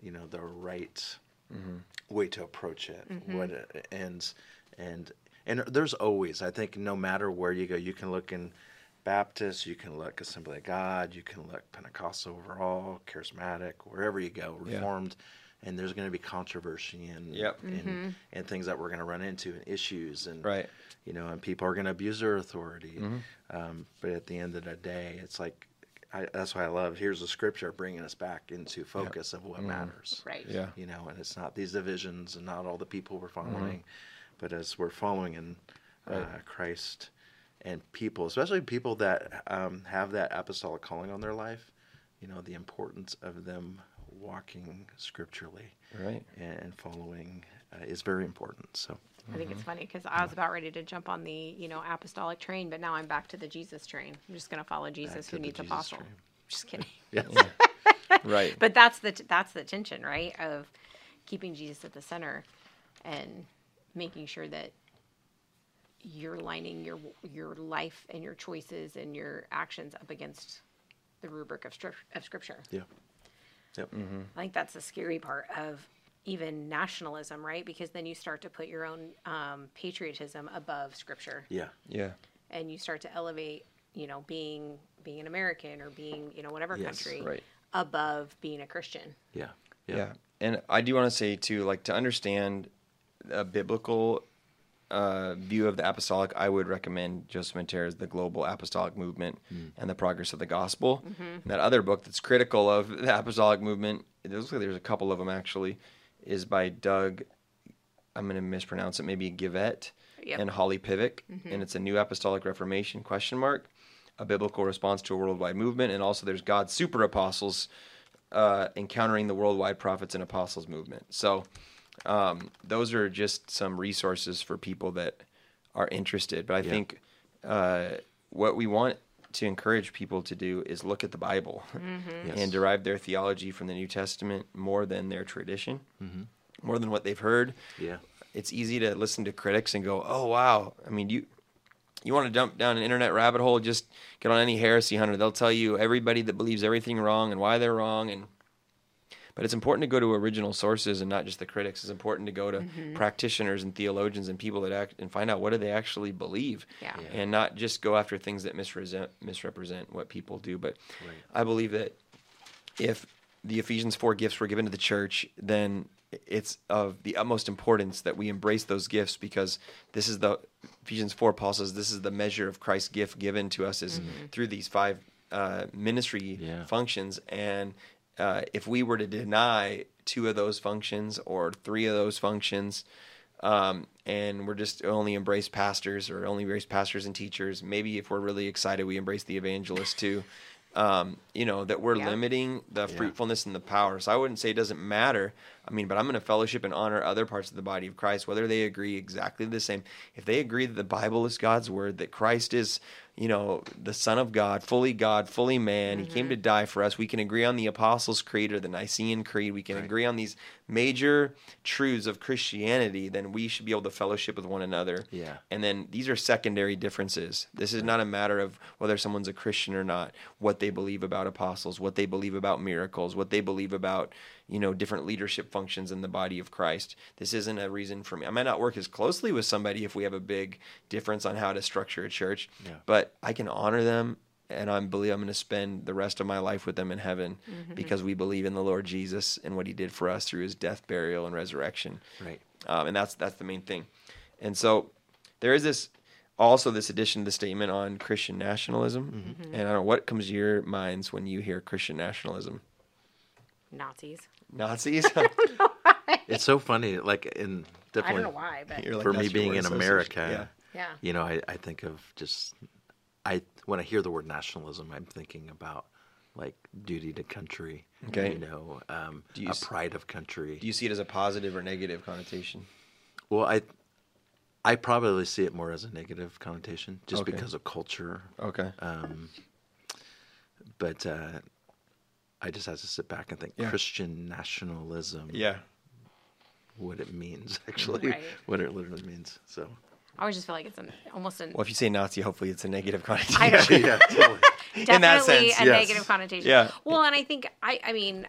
S3: you know, the right mm-hmm. way to approach it. Mm-hmm. What and and and there's always I think no matter where you go, you can look in Baptist, you can look Assembly of God, you can look Pentecostal overall, charismatic, wherever you go,
S2: Yeah.
S3: Reformed. And there's going to be controversy and
S2: Yep.
S3: and, mm-hmm. and things that we're going to run into and issues and
S2: Right.
S3: You know, and people are going to abuse their authority.
S2: Mm-hmm.
S3: Um, but at the end of the day, it's like I, that's why I love. Here's the scripture bringing us back into focus of what matters.
S4: Right.
S2: Mm-hmm. Yeah.
S3: You know, and it's not these divisions and not all the people we're
S2: Mm-hmm.
S3: following, but as we're following in uh, Christ and people, especially people that um, have that apostolic calling on their life, you know, the importance of them walking scripturally
S2: Right.
S3: and, and following uh, is very important. So.
S4: I think it's mm-hmm. funny because I was about ready to jump on the you know apostolic train, but now I'm back to the Jesus train. I'm just gonna follow Jesus
S3: to
S4: who
S3: the
S4: needs
S3: Jesus
S4: apostle.
S3: train.
S4: Just kidding.
S3: Yes.
S2: Right.
S4: But that's the t- that's the tension, right? Of keeping Jesus at the center and making sure that you're lining your your life and your choices and your actions up against the rubric of, stri- of scripture.
S3: Yeah. Yep. Mm-hmm.
S4: I think that's the scary part of even nationalism, right? Because then you start to put your own um, patriotism above scripture,
S3: Yeah.
S2: Yeah.
S4: and you start to elevate, you know, being being an American or being, you know, whatever
S3: Yes,
S4: country
S2: right.
S4: above being a Christian.
S3: Yeah.
S2: Yeah. And I do want to say too, like to understand a biblical uh, view of the apostolic, I would recommend Joseph Mattera's The Global Apostolic Movement and the Progress of the Gospel. And that other book that's critical of the apostolic movement, it looks like there's a couple of them actually, is by Doug, I'm going to mispronounce it, maybe Geivett
S4: Yep.
S2: and Holly Pivec. And it's a new apostolic reformation question mark, a biblical response to a worldwide movement. And also there's God's super apostles uh, encountering the worldwide prophets and apostles movement. So Um, those are just some resources for people that are interested. But I
S3: Yeah.
S2: think uh, what we want to encourage people to do is look at the Bible mm-hmm.
S3: Yes.
S2: and derive their theology from the New Testament more than their tradition, mm-hmm. more than what they've heard.
S3: Yeah.
S2: It's easy to listen to critics and go, "Oh wow!" I mean, you you want to jump down an internet rabbit hole, just get on any heresy hunter. They'll tell you everybody that believes everything wrong and why they're wrong. And but it's important to go to original sources and not just the critics. It's important to go to practitioners and theologians and people that act and find out what do they actually believe,
S4: Yeah. Yeah.
S2: and not just go after things that misrepresent misrepresent what people do. But
S3: Right.
S2: I believe that if the Ephesians 4 gifts were given to the church, then it's of the utmost importance that we embrace those gifts because this is the Ephesians 4 Paul says this is the measure of Christ's gift given to us is through these five uh, ministry
S3: Yeah.
S2: functions and uh, if we were to deny two of those functions or three of those functions um, and we're just only embrace pastors or only embrace pastors and teachers maybe if we're really excited we embrace the evangelist too. Um, you know that we're
S4: Yeah.
S2: limiting the fruitfulness and the power. So i wouldn't say it doesn't matter i mean but i'm going to fellowship and honor other parts of the body of christ whether they agree exactly the same. If they agree that the bible is god's word that christ is you know the son of god fully god fully man he came to mm-hmm. die for us we can agree on the apostles creed or the nicene creed we can agree on these major truths of christianity then we should be able to fellowship with one another.
S3: Yeah.
S2: and then these are secondary differences. This is not a matter of whether someone's a Christian or not, what they believe about apostles, what they believe about miracles, what they believe about, you know, different leadership functions in the body of Christ. This isn't a reason for me. I might not work as closely with somebody if we have a big difference on how to structure a church,
S3: Yeah.
S2: but I can honor them and I believe I'm going to spend the rest of my life with them in heaven
S4: Mm-hmm.
S2: because we believe in the Lord Jesus and what he did for us through his death, burial, and resurrection
S3: Right.
S2: um, and that's that's the main thing. And so there is this also this addition to the statement on Christian nationalism, and I don't know what comes to your minds when you hear Christian nationalism.
S4: Nazis.
S2: Nazis.
S3: It's so funny. Like in
S4: I don't know why, but
S2: You're like,
S3: for me
S2: that's your
S3: being
S2: word
S3: in
S2: association.
S3: America,
S4: yeah.
S3: you know, I, I think of just I when I hear the word nationalism, I'm thinking about like duty to country.
S2: Okay.
S3: You know, um,
S2: Do you
S3: a
S2: s-
S3: pride of country.
S2: Do you see it as a positive or negative connotation?
S3: well, I I probably see it more as a negative connotation, just
S2: Okay.
S3: because of culture.
S2: Okay.
S3: Um, but uh, I just have to sit back and think
S2: Yeah.
S3: Christian nationalism.
S2: yeah.
S3: What it means actually,
S4: Right.
S3: what it literally means. So.
S4: I always just feel like it's an almost an
S2: Well, if you say Nazi, hopefully it's a negative connotation.
S4: I
S3: yeah, totally.
S4: definitely
S2: that sense,
S4: a
S2: yes.
S4: negative connotation.
S2: Yeah.
S4: Well, and I think I I mean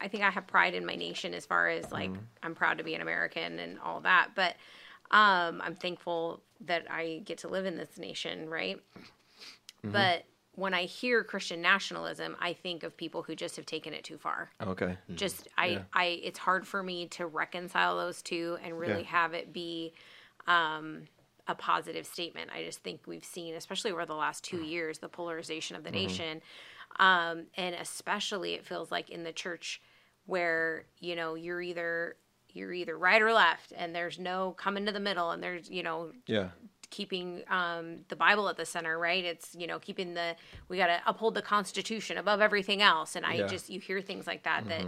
S4: I think I have pride in my nation as far as like
S2: Mm-hmm.
S4: I'm proud to be an American and all that, but um I'm thankful that I get to live in this nation, right?
S2: Mm-hmm.
S4: But when I hear Christian nationalism, I think of people who just have taken it too far.
S2: Okay.
S4: Just I
S2: Yeah.
S4: I it's hard for me to reconcile those two and really
S2: Yeah.
S4: have it be um, a positive statement. I just think we've seen, especially over the last two years, the polarization of the nation, um, and especially it feels like in the church where you know you're either you're either right or left, and there's no coming to the middle, and there's you know
S2: Yeah.
S4: Keeping um, the Bible at the center, right? It's you know keeping the we got to uphold the Constitution above everything else, and I
S2: Yeah.
S4: just you hear things like that that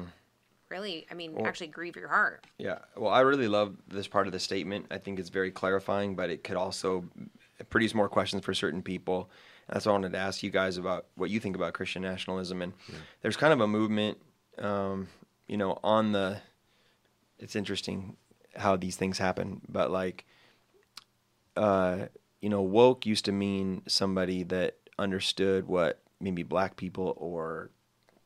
S4: really, I mean, actually grieve your heart.
S2: Yeah. Well, I really love this part of the statement. I think it's very clarifying, but it could also produce more questions for certain people. And that's why I wanted to ask you guys about what you think about Christian nationalism. And there's kind of a movement, um, you know, on the. It's interesting how these things happen, but like, uh, you know, woke used to mean somebody that understood what maybe black people or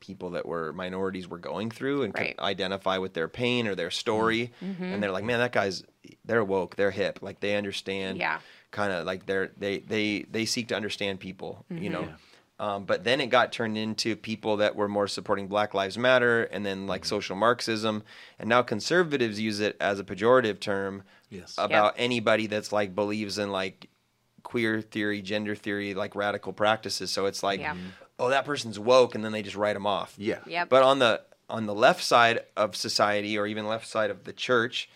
S2: people that were minorities were going through and
S4: Right.
S2: could identify with their pain or their story and they're like man that guy's they're woke they're hip like they understand
S4: Yeah.
S2: kind of like they're they they they seek to understand people you know
S3: Yeah.
S2: Um, but then it got turned into people that were more supporting Black Lives Matter and then like social Marxism. And now conservatives use it as a pejorative term
S3: Yes.
S2: about anybody that's like believes in like queer theory, gender theory, like radical practices. So it's like,
S4: Yeah.
S2: oh, that person's woke, and then they just write them off.
S3: Yeah.
S4: Yep.
S2: But on the on the left side of society, or even left side of the church,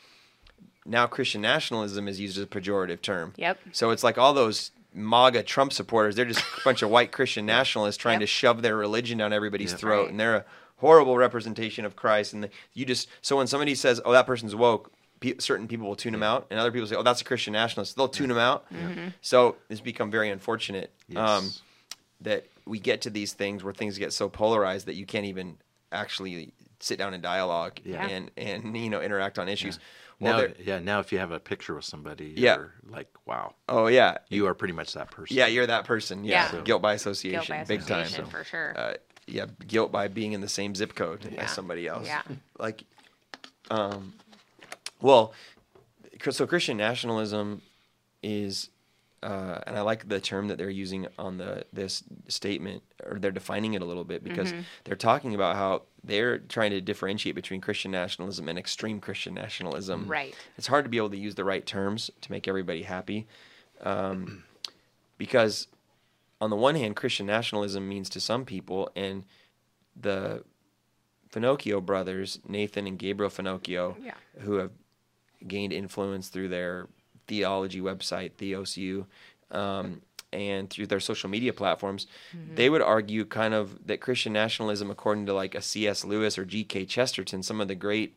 S2: now Christian nationalism is used as a pejorative term.
S4: Yep.
S2: So it's like all those MAGA Trump supporters, they're just a bunch of white Christian nationalists trying
S4: Yep.
S2: to shove their religion down everybody's
S3: Yeah.
S2: throat,
S4: Right.
S2: and they're a horrible representation of Christ, and the, you just so when somebody says, "Oh, that person's woke," pe- certain people will tune them out, and other people say, "Oh, that's a Christian nationalist." They'll tune them out. So it's become very unfortunate um, that we get to these things where things get so polarized that you can't even actually sit down and dialogue
S3: Yeah.
S2: and and you know interact on issues. Well,
S3: now, yeah. Now, if you have a picture with somebody,
S2: Yeah.
S3: you're like, wow,
S2: oh yeah,
S3: you are pretty much that person.
S2: yeah, you're that person. Yeah,
S4: Yeah.
S2: guilt by association,
S4: Guilt by
S2: big time.
S4: association, for sure.
S2: uh, yeah, guilt by being in the same zip code
S4: Yeah.
S2: as somebody else.
S4: Yeah.
S2: Like, um, well, so Christian nationalism is, uh, and I like the term that they're using on the this statement, or they're defining it a little bit because
S4: Mm-hmm.
S2: they're talking about how they're trying to differentiate between Christian nationalism and extreme Christian nationalism.
S4: Right.
S2: It's hard to be able to use the right terms to make everybody happy, um, because on the one hand, Christian nationalism means to some people, and the Finocchio brothers, Nathan and Gabriel Finocchio,
S4: Yeah.
S2: who have gained influence through their theology website, Theosu, um, and through their social media platforms, they would argue kind of that Christian nationalism, according to like a C.S. Lewis or G.K. Chesterton, some of the great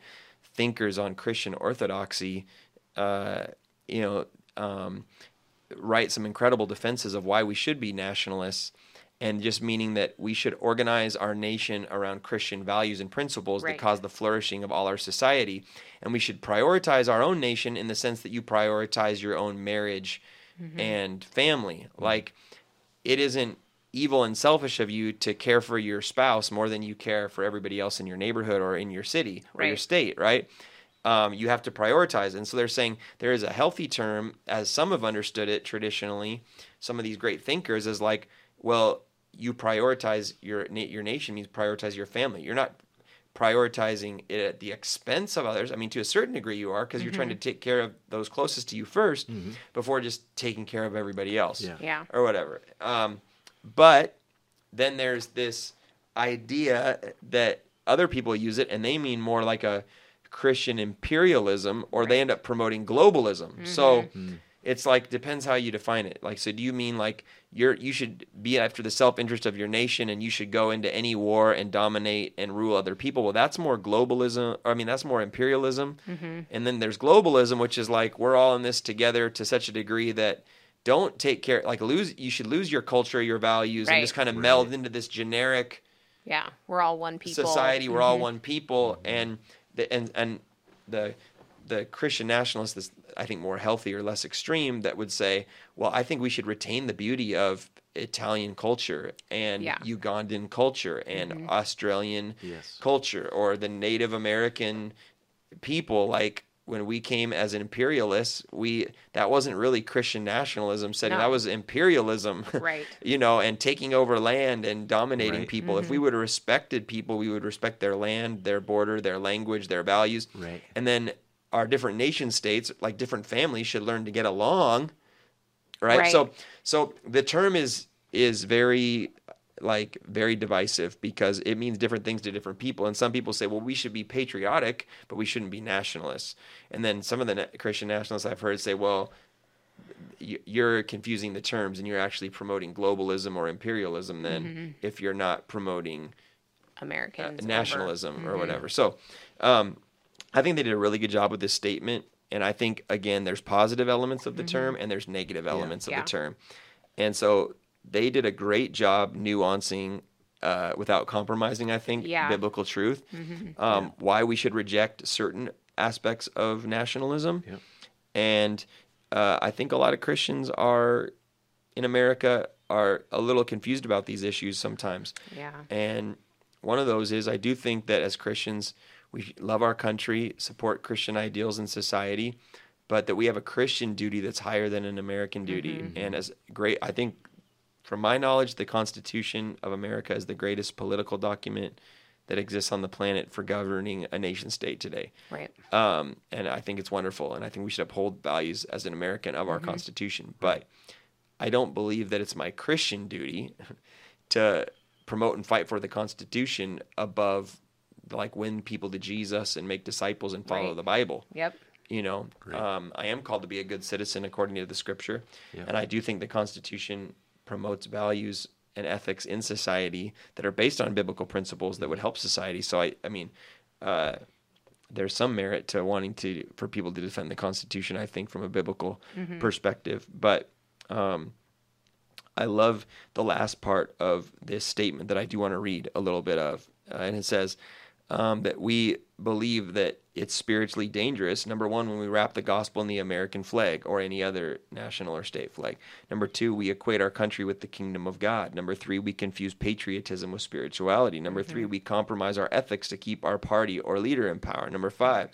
S2: thinkers on Christian orthodoxy, uh, you know, um, write some incredible defenses of why we should be nationalists and just meaning that we should organize our nation around Christian values and principles
S4: Right.
S2: that cause the flourishing of all our society. And we should prioritize our own nation in the sense that you prioritize your own marriage and family. Like, it isn't evil and selfish of you to care for your spouse more than you care for everybody else in your neighborhood or in your city or your state, right? Um, you have to prioritize. And so they're saying there is a healthy term, as some have understood it traditionally, some of these great thinkers, is like, well, you prioritize your your nation means prioritize your family. You're not prioritizing it at the expense of others. I mean, to a certain degree, you are because you're trying to mm-hmm. take care of those closest to you 1st mm-hmm. before just taking care of everybody else
S3: Yeah.
S4: Yeah.
S2: or whatever. Um, but then there's this idea that other people use it and they mean more like a Christian imperialism or they end up promoting globalism. So mm-hmm. It's like depends how you define it. Like so do you mean like you're you should be after the self-interest of your nation and you should go into any war and dominate and rule other people. Well, that's more globalism. Or, I mean, that's more imperialism. Mm-hmm. And then there's globalism which is like we're all in this together to such a degree that don't take care like lose you should lose your culture, your values and just kind of meld into this generic
S4: Yeah. We're all one people.
S2: society. We're all mm-hmm. one people, mm-hmm. and the and and the the Christian nationalists, is, I think, more healthy or less extreme, that would say, well, I think we should retain the beauty of Italian culture and
S4: Yeah.
S2: Ugandan culture and Australian
S3: Yes.
S2: culture or the Native American people like when we came as imperialists we that wasn't really christian nationalism setting
S4: No.
S2: that was imperialism
S4: Right.
S2: you know and taking over land and dominating
S3: Right.
S2: people if we
S4: Mm-hmm.
S2: would have respected people we would respect their land their border their language their values
S3: Right.
S2: and then our different nation states like different families should learn to get along right,
S4: Right.
S2: so so the term is is very like very divisive because it means different things to different people and some people say well we should be patriotic but we shouldn't be nationalists and then some of the na- christian nationalists i've heard say well you're confusing the terms and you're actually promoting globalism or imperialism then mm-hmm. if you're not promoting
S4: uh, American over.
S2: nationalism or mm-hmm. whatever. So, um, I think they did a really good job with this statement, and I think again, there's positive elements of the term and there's negative elements of
S4: Yeah.
S2: the term, and so they did a great job nuancing. Uh, without compromising, I think
S4: Yeah.
S2: biblical truth, um, why we should reject certain aspects of nationalism,
S3: Yep.
S2: and uh, I think a lot of Christians are in America are a little confused about these issues sometimes.
S4: Yeah.
S2: And one of those is I do think that as Christians, we love our country, support Christian ideals in society, but that we have a Christian duty that's higher than an American duty. And as great, I think, from my knowledge, the Constitution of America is the greatest political document that exists on the planet for governing a nation state today.
S4: Right.
S2: Um, and I think it's wonderful. And I think we should uphold values as an American of our Constitution. But I don't believe that it's my Christian duty to promote and fight for the Constitution above like win people to Jesus and make disciples and follow
S4: Right.
S2: the Bible.
S4: Yep.
S2: You know, um, I am called to be a good citizen according to the Scripture,
S3: Yeah.
S2: and I do think the Constitution promotes values and ethics in society that are based on biblical principles that would help society. So I, I mean, uh, there's some merit to wanting to for people to defend the Constitution. I think from a biblical perspective, but um, I love the last part of this statement that I do want to read a little bit of, uh, and it says um, that we believe that it's spiritually dangerous. Number one, when we wrap the gospel in the American flag or any other national or state flag. Number two, we equate our country with the kingdom of God. Number three, we confuse patriotism with spirituality. Number three, we compromise our ethics to keep our party or leader in power. Number five,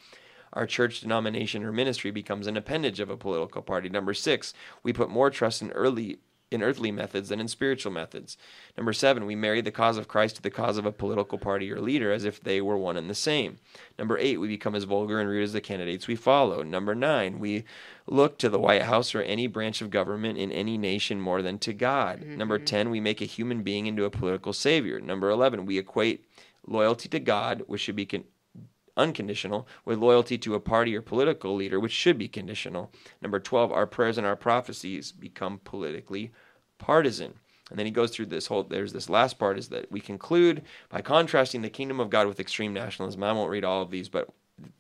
S2: our church denomination or ministry becomes an appendage of a political party. Number six, we put more trust in early in earthly methods than in spiritual methods. Number seven, we marry the cause of Christ to the cause of a political party or leader as if they were one and the same. Number eight, we become as vulgar and rude as the candidates we follow. Number nine, we look to the White House or any branch of government in any nation more than to God. Mm-hmm. Number 10, we make a human being into a political savior. Number 11, we equate loyalty to God, which should be con- unconditional, with loyalty to a party or political leader, which should be conditional. Number 12, our prayers and our prophecies become politically partisan. And then he goes through this whole, there's this last part is that we conclude by contrasting the kingdom of God with extreme nationalism. I won't read all of these, but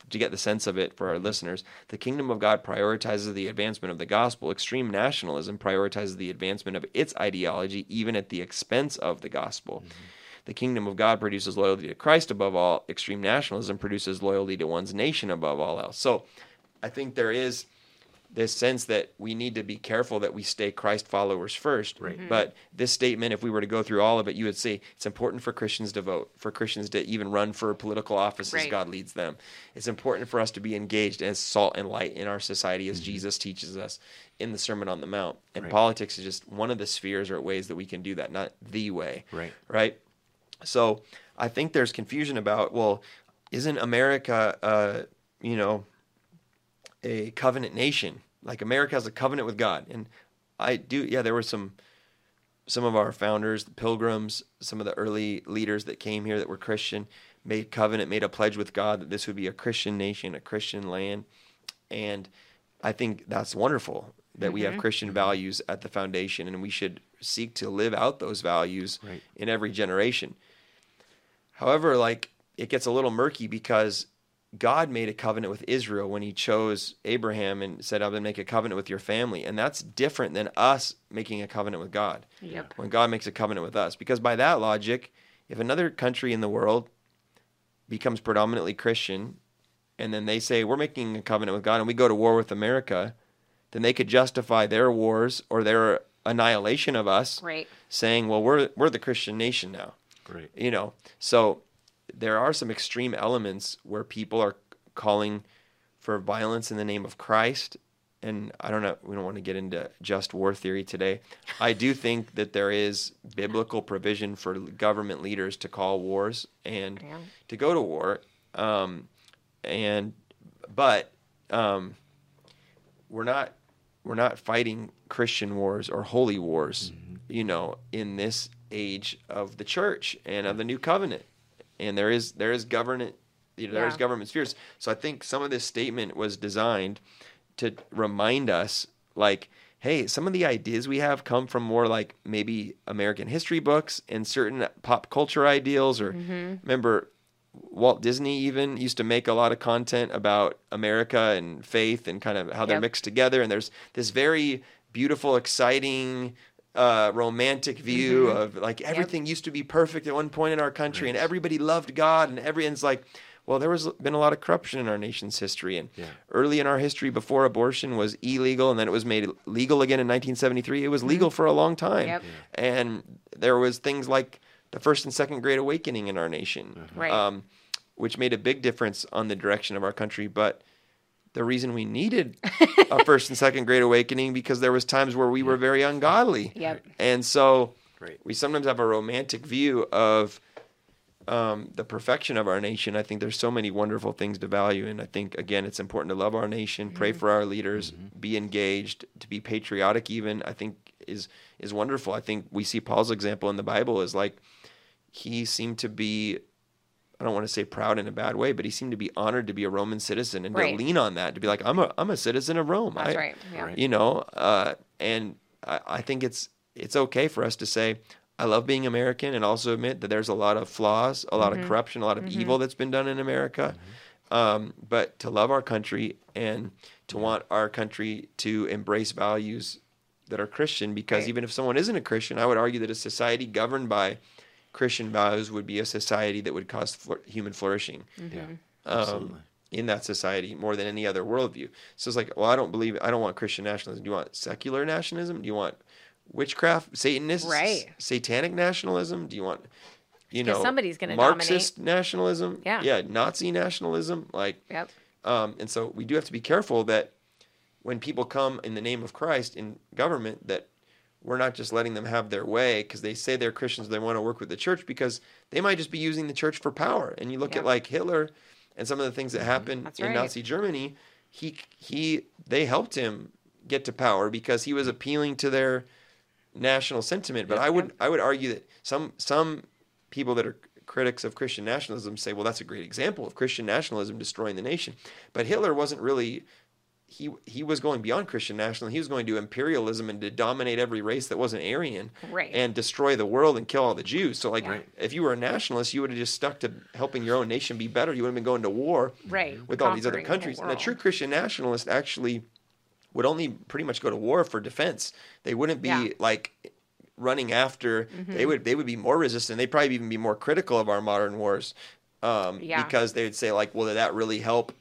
S2: to get the sense of it for our listeners, the kingdom of God prioritizes the advancement of the gospel. Extreme nationalism prioritizes the advancement of its ideology, even at the expense of the gospel. Mm-hmm. The kingdom of God produces loyalty to Christ above all. Extreme nationalism produces loyalty to one's nation above all else. So I think there is this sense that we need to be careful that we stay Christ followers first.
S3: Right. Mm-hmm.
S2: But this statement, if we were to go through all of it, you would say it's important for Christians to vote, for Christians to even run for political offices
S4: Right.
S2: God leads them. It's important for us to be engaged as salt and light in our society as mm-hmm. Jesus teaches us in the Sermon on the Mount. And
S3: Right.
S2: politics is just one of the spheres or ways that we can do that, not the way.
S3: Right.
S2: Right. So I think there's confusion about, well, isn't America, uh, you know, a covenant nation? Like America has a covenant with God, and I do. Yeah, there were some some of our founders, the Pilgrims, some of the early leaders that came here that were Christian, made covenant, made a pledge with God that this would be a Christian nation, a Christian land, and I think that's wonderful that we have Christian values at the foundation, and we should seek to live out those values
S3: Right.
S2: in every generation. However, like it gets a little murky because God made a covenant with Israel when he chose Abraham and said, I'm going to make a covenant with your family. And that's different than us making a covenant with God.
S4: Yep.
S2: When God makes a covenant with us. Because by that logic, if another country in the world becomes predominantly Christian and then they say, We're making a covenant with God and we go to war with America, then they could justify their wars or their annihilation of us
S4: Right.
S2: saying, Well, we're, we're the Christian nation now
S3: Right.
S2: you know so there are some extreme elements where people are calling for violence in the name of christ and i don't know we don't want to get into just war theory today i do think that there is biblical provision for government leaders to call wars and
S4: Yeah.
S2: to go to war um, and but um, we're not we're not fighting Christian wars or holy wars, you know, in this age of the church and of the new covenant. And there is there is government you know, there is
S4: Yeah.
S2: government spheres. So I think some of this statement was designed to remind us like hey, some of the ideas we have come from more like maybe American history books and certain pop culture ideals or mm-hmm. remember Walt Disney even used to make a lot of content about America and faith and kind of how they're
S4: Yep.
S2: mixed together. And there's this very beautiful, exciting, uh, romantic view of like everything used to be perfect at one point in our country and everybody loved God and everyone's like, well, there was been a lot of corruption in our nation's history. And
S3: Yeah.
S2: early in our history, before abortion was illegal and then it was made legal again in 1973, it was legal for a long time.
S4: Yep.
S2: And there was things like the first and second great awakening in our nation
S4: Right.
S2: um, which made a big difference on the direction of our country. But the reason we needed a first and second great awakening because there was times where we were very ungodly,
S4: Yep.
S2: and so
S3: Right.
S2: we sometimes have a romantic view of um, the perfection of our nation. I think there's so many wonderful things to value, and I think again it's important to love our nation, pray for our leaders, be engaged, to be patriotic. Even I think is is wonderful. I think we see Paul's example in the Bible is like he seemed to be I don't want to say proud in a bad way, but he seemed to be honored to be a Roman citizen and
S4: Right.
S2: to lean on that to be like, I'm a I'm a citizen of Rome.
S4: That's
S2: I-
S4: right. Yeah.
S2: You know, uh, and I, I think it's it's okay for us to say, I love being American and also admit that there's a lot of flaws, a lot
S4: Mm-hmm.
S2: of corruption, a lot of evil that's been done in America. Um, but to love our country and to want our country to embrace values that are Christian, because
S4: Right.
S2: even if someone isn't a Christian, I would argue that a society governed by Christian values would be a society that would cause flour- human flourishing
S4: Mm-hmm.
S3: Yeah.
S2: um,
S3: Absolutely.
S2: in that society more than any other worldview. So it's like, well, I don't believe, I don't want Christian nationalism. Do you want secular nationalism? Do you want witchcraft, Satanist,
S4: Right.
S2: satanic nationalism? Do you want, you know,
S4: somebody's gonna
S2: Marxist nationalism?
S4: Yeah.
S2: yeah, Nazi nationalism. Like,
S4: Yep.
S2: um, and so we do have to be careful that when people come in the name of Christ in government, that we're not just letting them have their way because they say they're Christians, they want to work with the church because they might just be using the church for power. And you look
S4: Yep.
S2: at like Hitler and some of the things that mm-hmm. happened
S4: That's
S2: in
S4: right.
S2: Nazi Germany, he he they helped him get to power because he was appealing to their national sentiment. But I would I would argue that some some people that are critics of Christian nationalism say, well, that's a great example of Christian nationalism destroying the nation. But Hitler wasn't really he he was going beyond Christian nationalism. He was going to imperialism and to dominate every race that wasn't Aryan
S4: Right.
S2: and destroy the world and kill all the Jews. So like
S3: Right.
S2: if you were a nationalist, you would have just stuck to helping your own nation be better. You wouldn't have been going to war
S4: Right.
S2: with all these other
S4: Conquering the
S2: countries. And
S4: a
S2: true Christian nationalist actually would only pretty much go to war for defense. They wouldn't be
S4: Yeah.
S2: like running after.
S4: Mm-hmm.
S2: They would they would be more resistant. They'd probably even be more critical of our modern wars. Um,
S4: Yeah.
S2: because they would say like, well, did that really help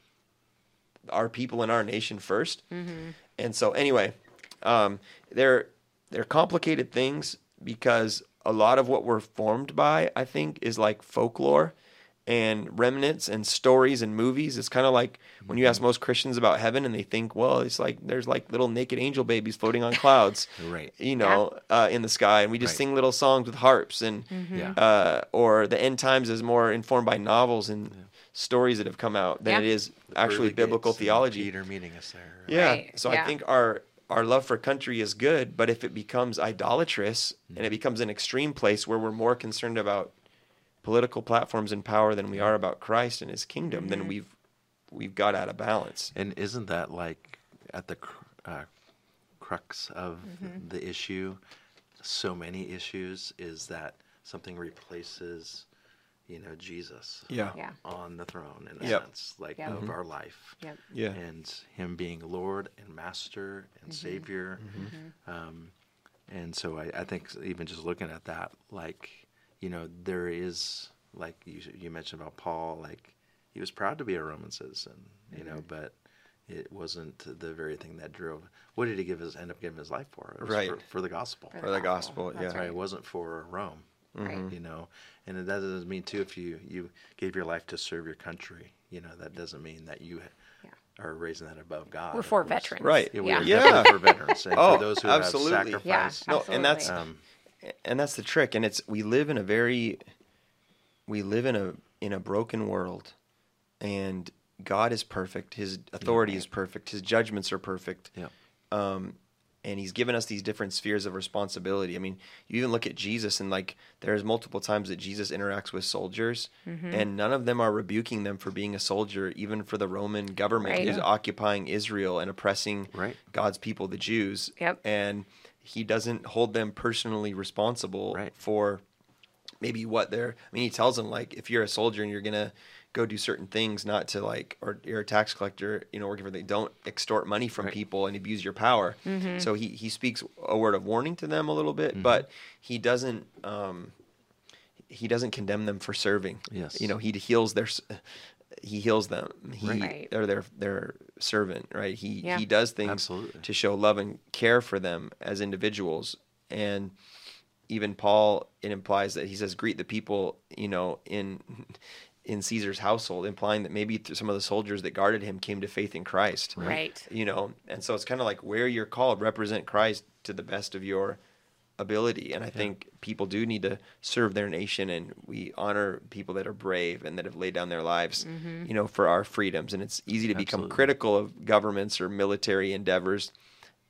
S2: our people in our nation 1st
S4: Mm-hmm.
S2: And so anyway, um, they're they're complicated things because a lot of what we're formed by, I think, is like folklore and remnants and stories and movies. It's kind of like when you ask most Christians about heaven and they think, well, it's like there's like little naked angel babies floating on clouds,
S3: Right.
S2: you know, uh, in the sky, and we just
S3: Right.
S2: sing little songs with harps and
S4: Mm-hmm.
S3: Yeah.
S2: uh, or the end times is more informed by novels and stories that have come out than
S4: Yeah.
S2: it is actually
S3: pearly
S2: biblical theology.
S3: Peter meeting us there.
S2: Yeah.
S4: Right,
S2: So I think our our love for country is good, but if it becomes idolatrous and it becomes an extreme place where we're more concerned about political platforms and power than we are about Christ and His kingdom, then we've we've got out of balance.
S3: And isn't that like at the uh, crux of
S4: Mm-hmm.
S3: the issue? So many issues is that something replaces, you know, Jesus
S2: Yeah.
S4: Yeah.
S3: on the throne in a
S2: Yep.
S3: sense, like
S4: Yep.
S3: of mm-hmm. our life.
S4: Yep.
S2: Yeah.
S3: And Him being Lord and Master and mm-hmm. Savior. Mm-hmm. Um, and so I, I think even just looking at that, like, you know, there is, like you, you mentioned about Paul, like, he was proud to be a Roman citizen, you know, but it wasn't the very thing that drove. What did he give his end up giving his life for? It was
S2: Right.
S3: for, for the gospel.
S4: For
S2: For the gospel,
S4: That's
S2: yeah.
S3: Right.
S4: right.
S3: It wasn't for Rome.
S4: Right.
S3: You know, and that doesn't mean too if you you gave your life to serve your country. You know, that doesn't mean that you
S4: Yeah.
S3: are raising that above God.
S4: We're for
S3: course.
S4: veterans.
S2: Right.
S3: Yeah, we
S4: Yeah.
S3: are
S2: Yeah.
S3: definitely for veterans and
S2: Oh,
S3: for those who
S2: absolutely.
S3: have
S4: Yeah,
S3: sacrificed.
S2: No, and that's
S3: Um,
S2: and that's the trick and it's we live in a very we live in a in a broken world and god is perfect his authority is perfect his judgments are perfect
S3: yeah.
S2: um, and he's given us these different spheres of responsibility. I mean, you even look at Jesus, and like there's multiple times that Jesus interacts with soldiers, mm-hmm. and none of them are rebuking them for being a soldier, even for the Roman government
S4: Right.
S2: who's
S4: Yeah.
S2: occupying Israel and oppressing
S3: Right.
S2: God's people, the Jews.
S4: Yep.
S2: And he doesn't hold them personally responsible
S3: Right.
S2: for maybe what they're. I mean, he tells them like, if you're a soldier and you're gonna go do certain things, not to like, or you're a tax collector, you know, working for the, don't extort money from
S3: Right.
S2: people and abuse your power.
S4: Mm-hmm.
S2: So he he speaks a word of warning to them a little bit, but he doesn't. Um, he doesn't condemn them for serving.
S3: Yes.
S2: You know, he heals their. He heals them. He
S4: Right.
S2: they're their their servant, right? He
S4: Yeah.
S2: he does things
S3: Absolutely.
S2: to show love and care for them as individuals. And even Paul, it implies that he says, greet the people, you know, in in Caesar's household, implying that maybe some of the soldiers that guarded him came to faith in Christ.
S4: Right.
S2: You know, and so it's kind of like where you're called, represent Christ to the best of your ability. And I think people do need to serve their nation, and we honor people that are brave and that have laid down their lives,
S4: Mm-hmm.
S2: you know, for our freedoms. And it's easy to become critical of governments or military endeavors,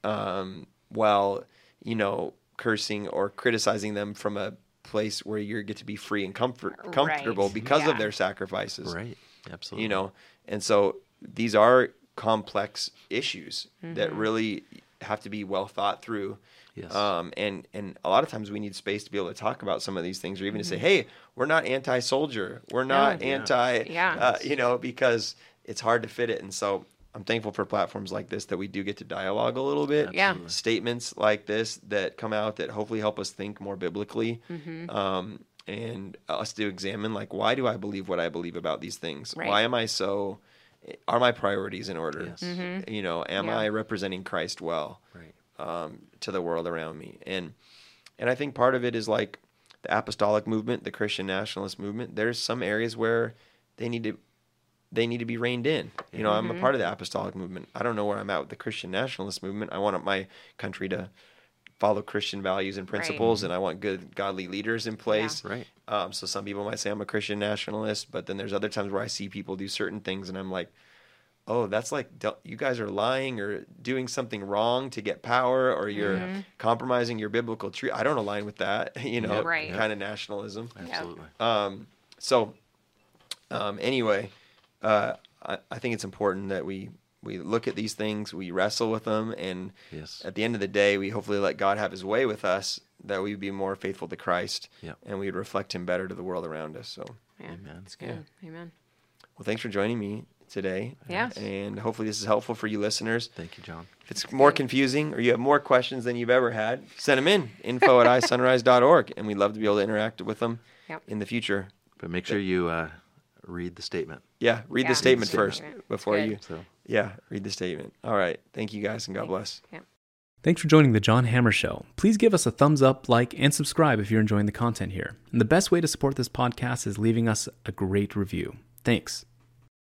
S2: um, while you know cursing or criticizing them from a place where you get to be free and comfort comfortable
S4: Right.
S2: because
S4: Yeah.
S2: of their sacrifices
S3: Right. Absolutely.
S2: you know and so these are complex issues that
S4: Mm-hmm.
S2: really have to be well thought through.
S3: Yes.
S2: Um, and and a lot of times we need space to be able to talk about some of these things, or even to
S3: Mm-hmm.
S2: say, "Hey, we're not anti-soldier. We're not
S3: Yeah.
S2: anti."
S4: Yeah.
S2: Uh, you know, because it's hard to fit it. And so I'm thankful for platforms like this that we do get to dialogue a little bit.
S4: Yeah.
S2: Statements like this that come out that hopefully help us think more biblically.
S4: Mm-hmm.
S2: Um, and us to examine like why do I believe what I believe about these things?
S4: Right.
S2: Why am I so are my priorities in order?
S3: Yes.
S4: Mm-hmm.
S2: You know, am
S4: Yeah.
S2: I representing Christ well?
S3: Right.
S2: um, to the world around me. And and I think part of it is like the apostolic movement, the Christian nationalist movement. There's some areas where they need to they need to be reined in. You know, I'm a part of the apostolic movement. I don't know where I'm at with the Christian nationalist movement. I want my country to follow Christian values and principles, and I want good godly leaders in place.
S3: Right.
S2: Um, so some people might say I'm a Christian nationalist, but then there's other times where I see people do certain things, and I'm like, oh, that's like you guys are lying or doing something wrong to get power, or you're
S4: Mm-hmm.
S2: compromising your biblical truth. I don't align with that, you know,
S3: Yep,
S4: Right.
S2: kind of nationalism.
S3: Absolutely.
S2: Um, so, um, anyway, uh, I, I think it's important that we we look at these things, we wrestle with them, and
S3: Yes.
S2: at the end of the day, we hopefully let God have His way with us, that we would be more faithful to Christ,
S3: Yep.
S2: and we'd reflect Him better to the world around us. So,
S4: Yeah.
S3: Amen.
S4: That's good. Amen.
S2: well, thanks for joining me today.
S4: Yeah.
S2: and hopefully this is helpful for you listeners.
S3: Thank you, John.
S2: If it's more confusing or you have more questions than you've ever had, send them in info at isunrise.org, and we'd love to be able to interact with them
S4: Yep.
S2: in the future.
S3: But make sure you uh, read the statement.
S2: Yeah, read
S4: Yeah.
S2: the statement
S3: Read the
S2: first
S4: statement.
S2: before
S4: Good.
S2: you.
S3: So
S2: Yeah, read the statement. All right. Thank you guys and God
S4: Thanks.
S2: bless.
S4: Yeah.
S1: Thanks for joining the John Hammer Show. Please give us a thumbs up, like, and subscribe if you're enjoying the content here. And the best way to support this podcast is leaving us a great review. Thanks.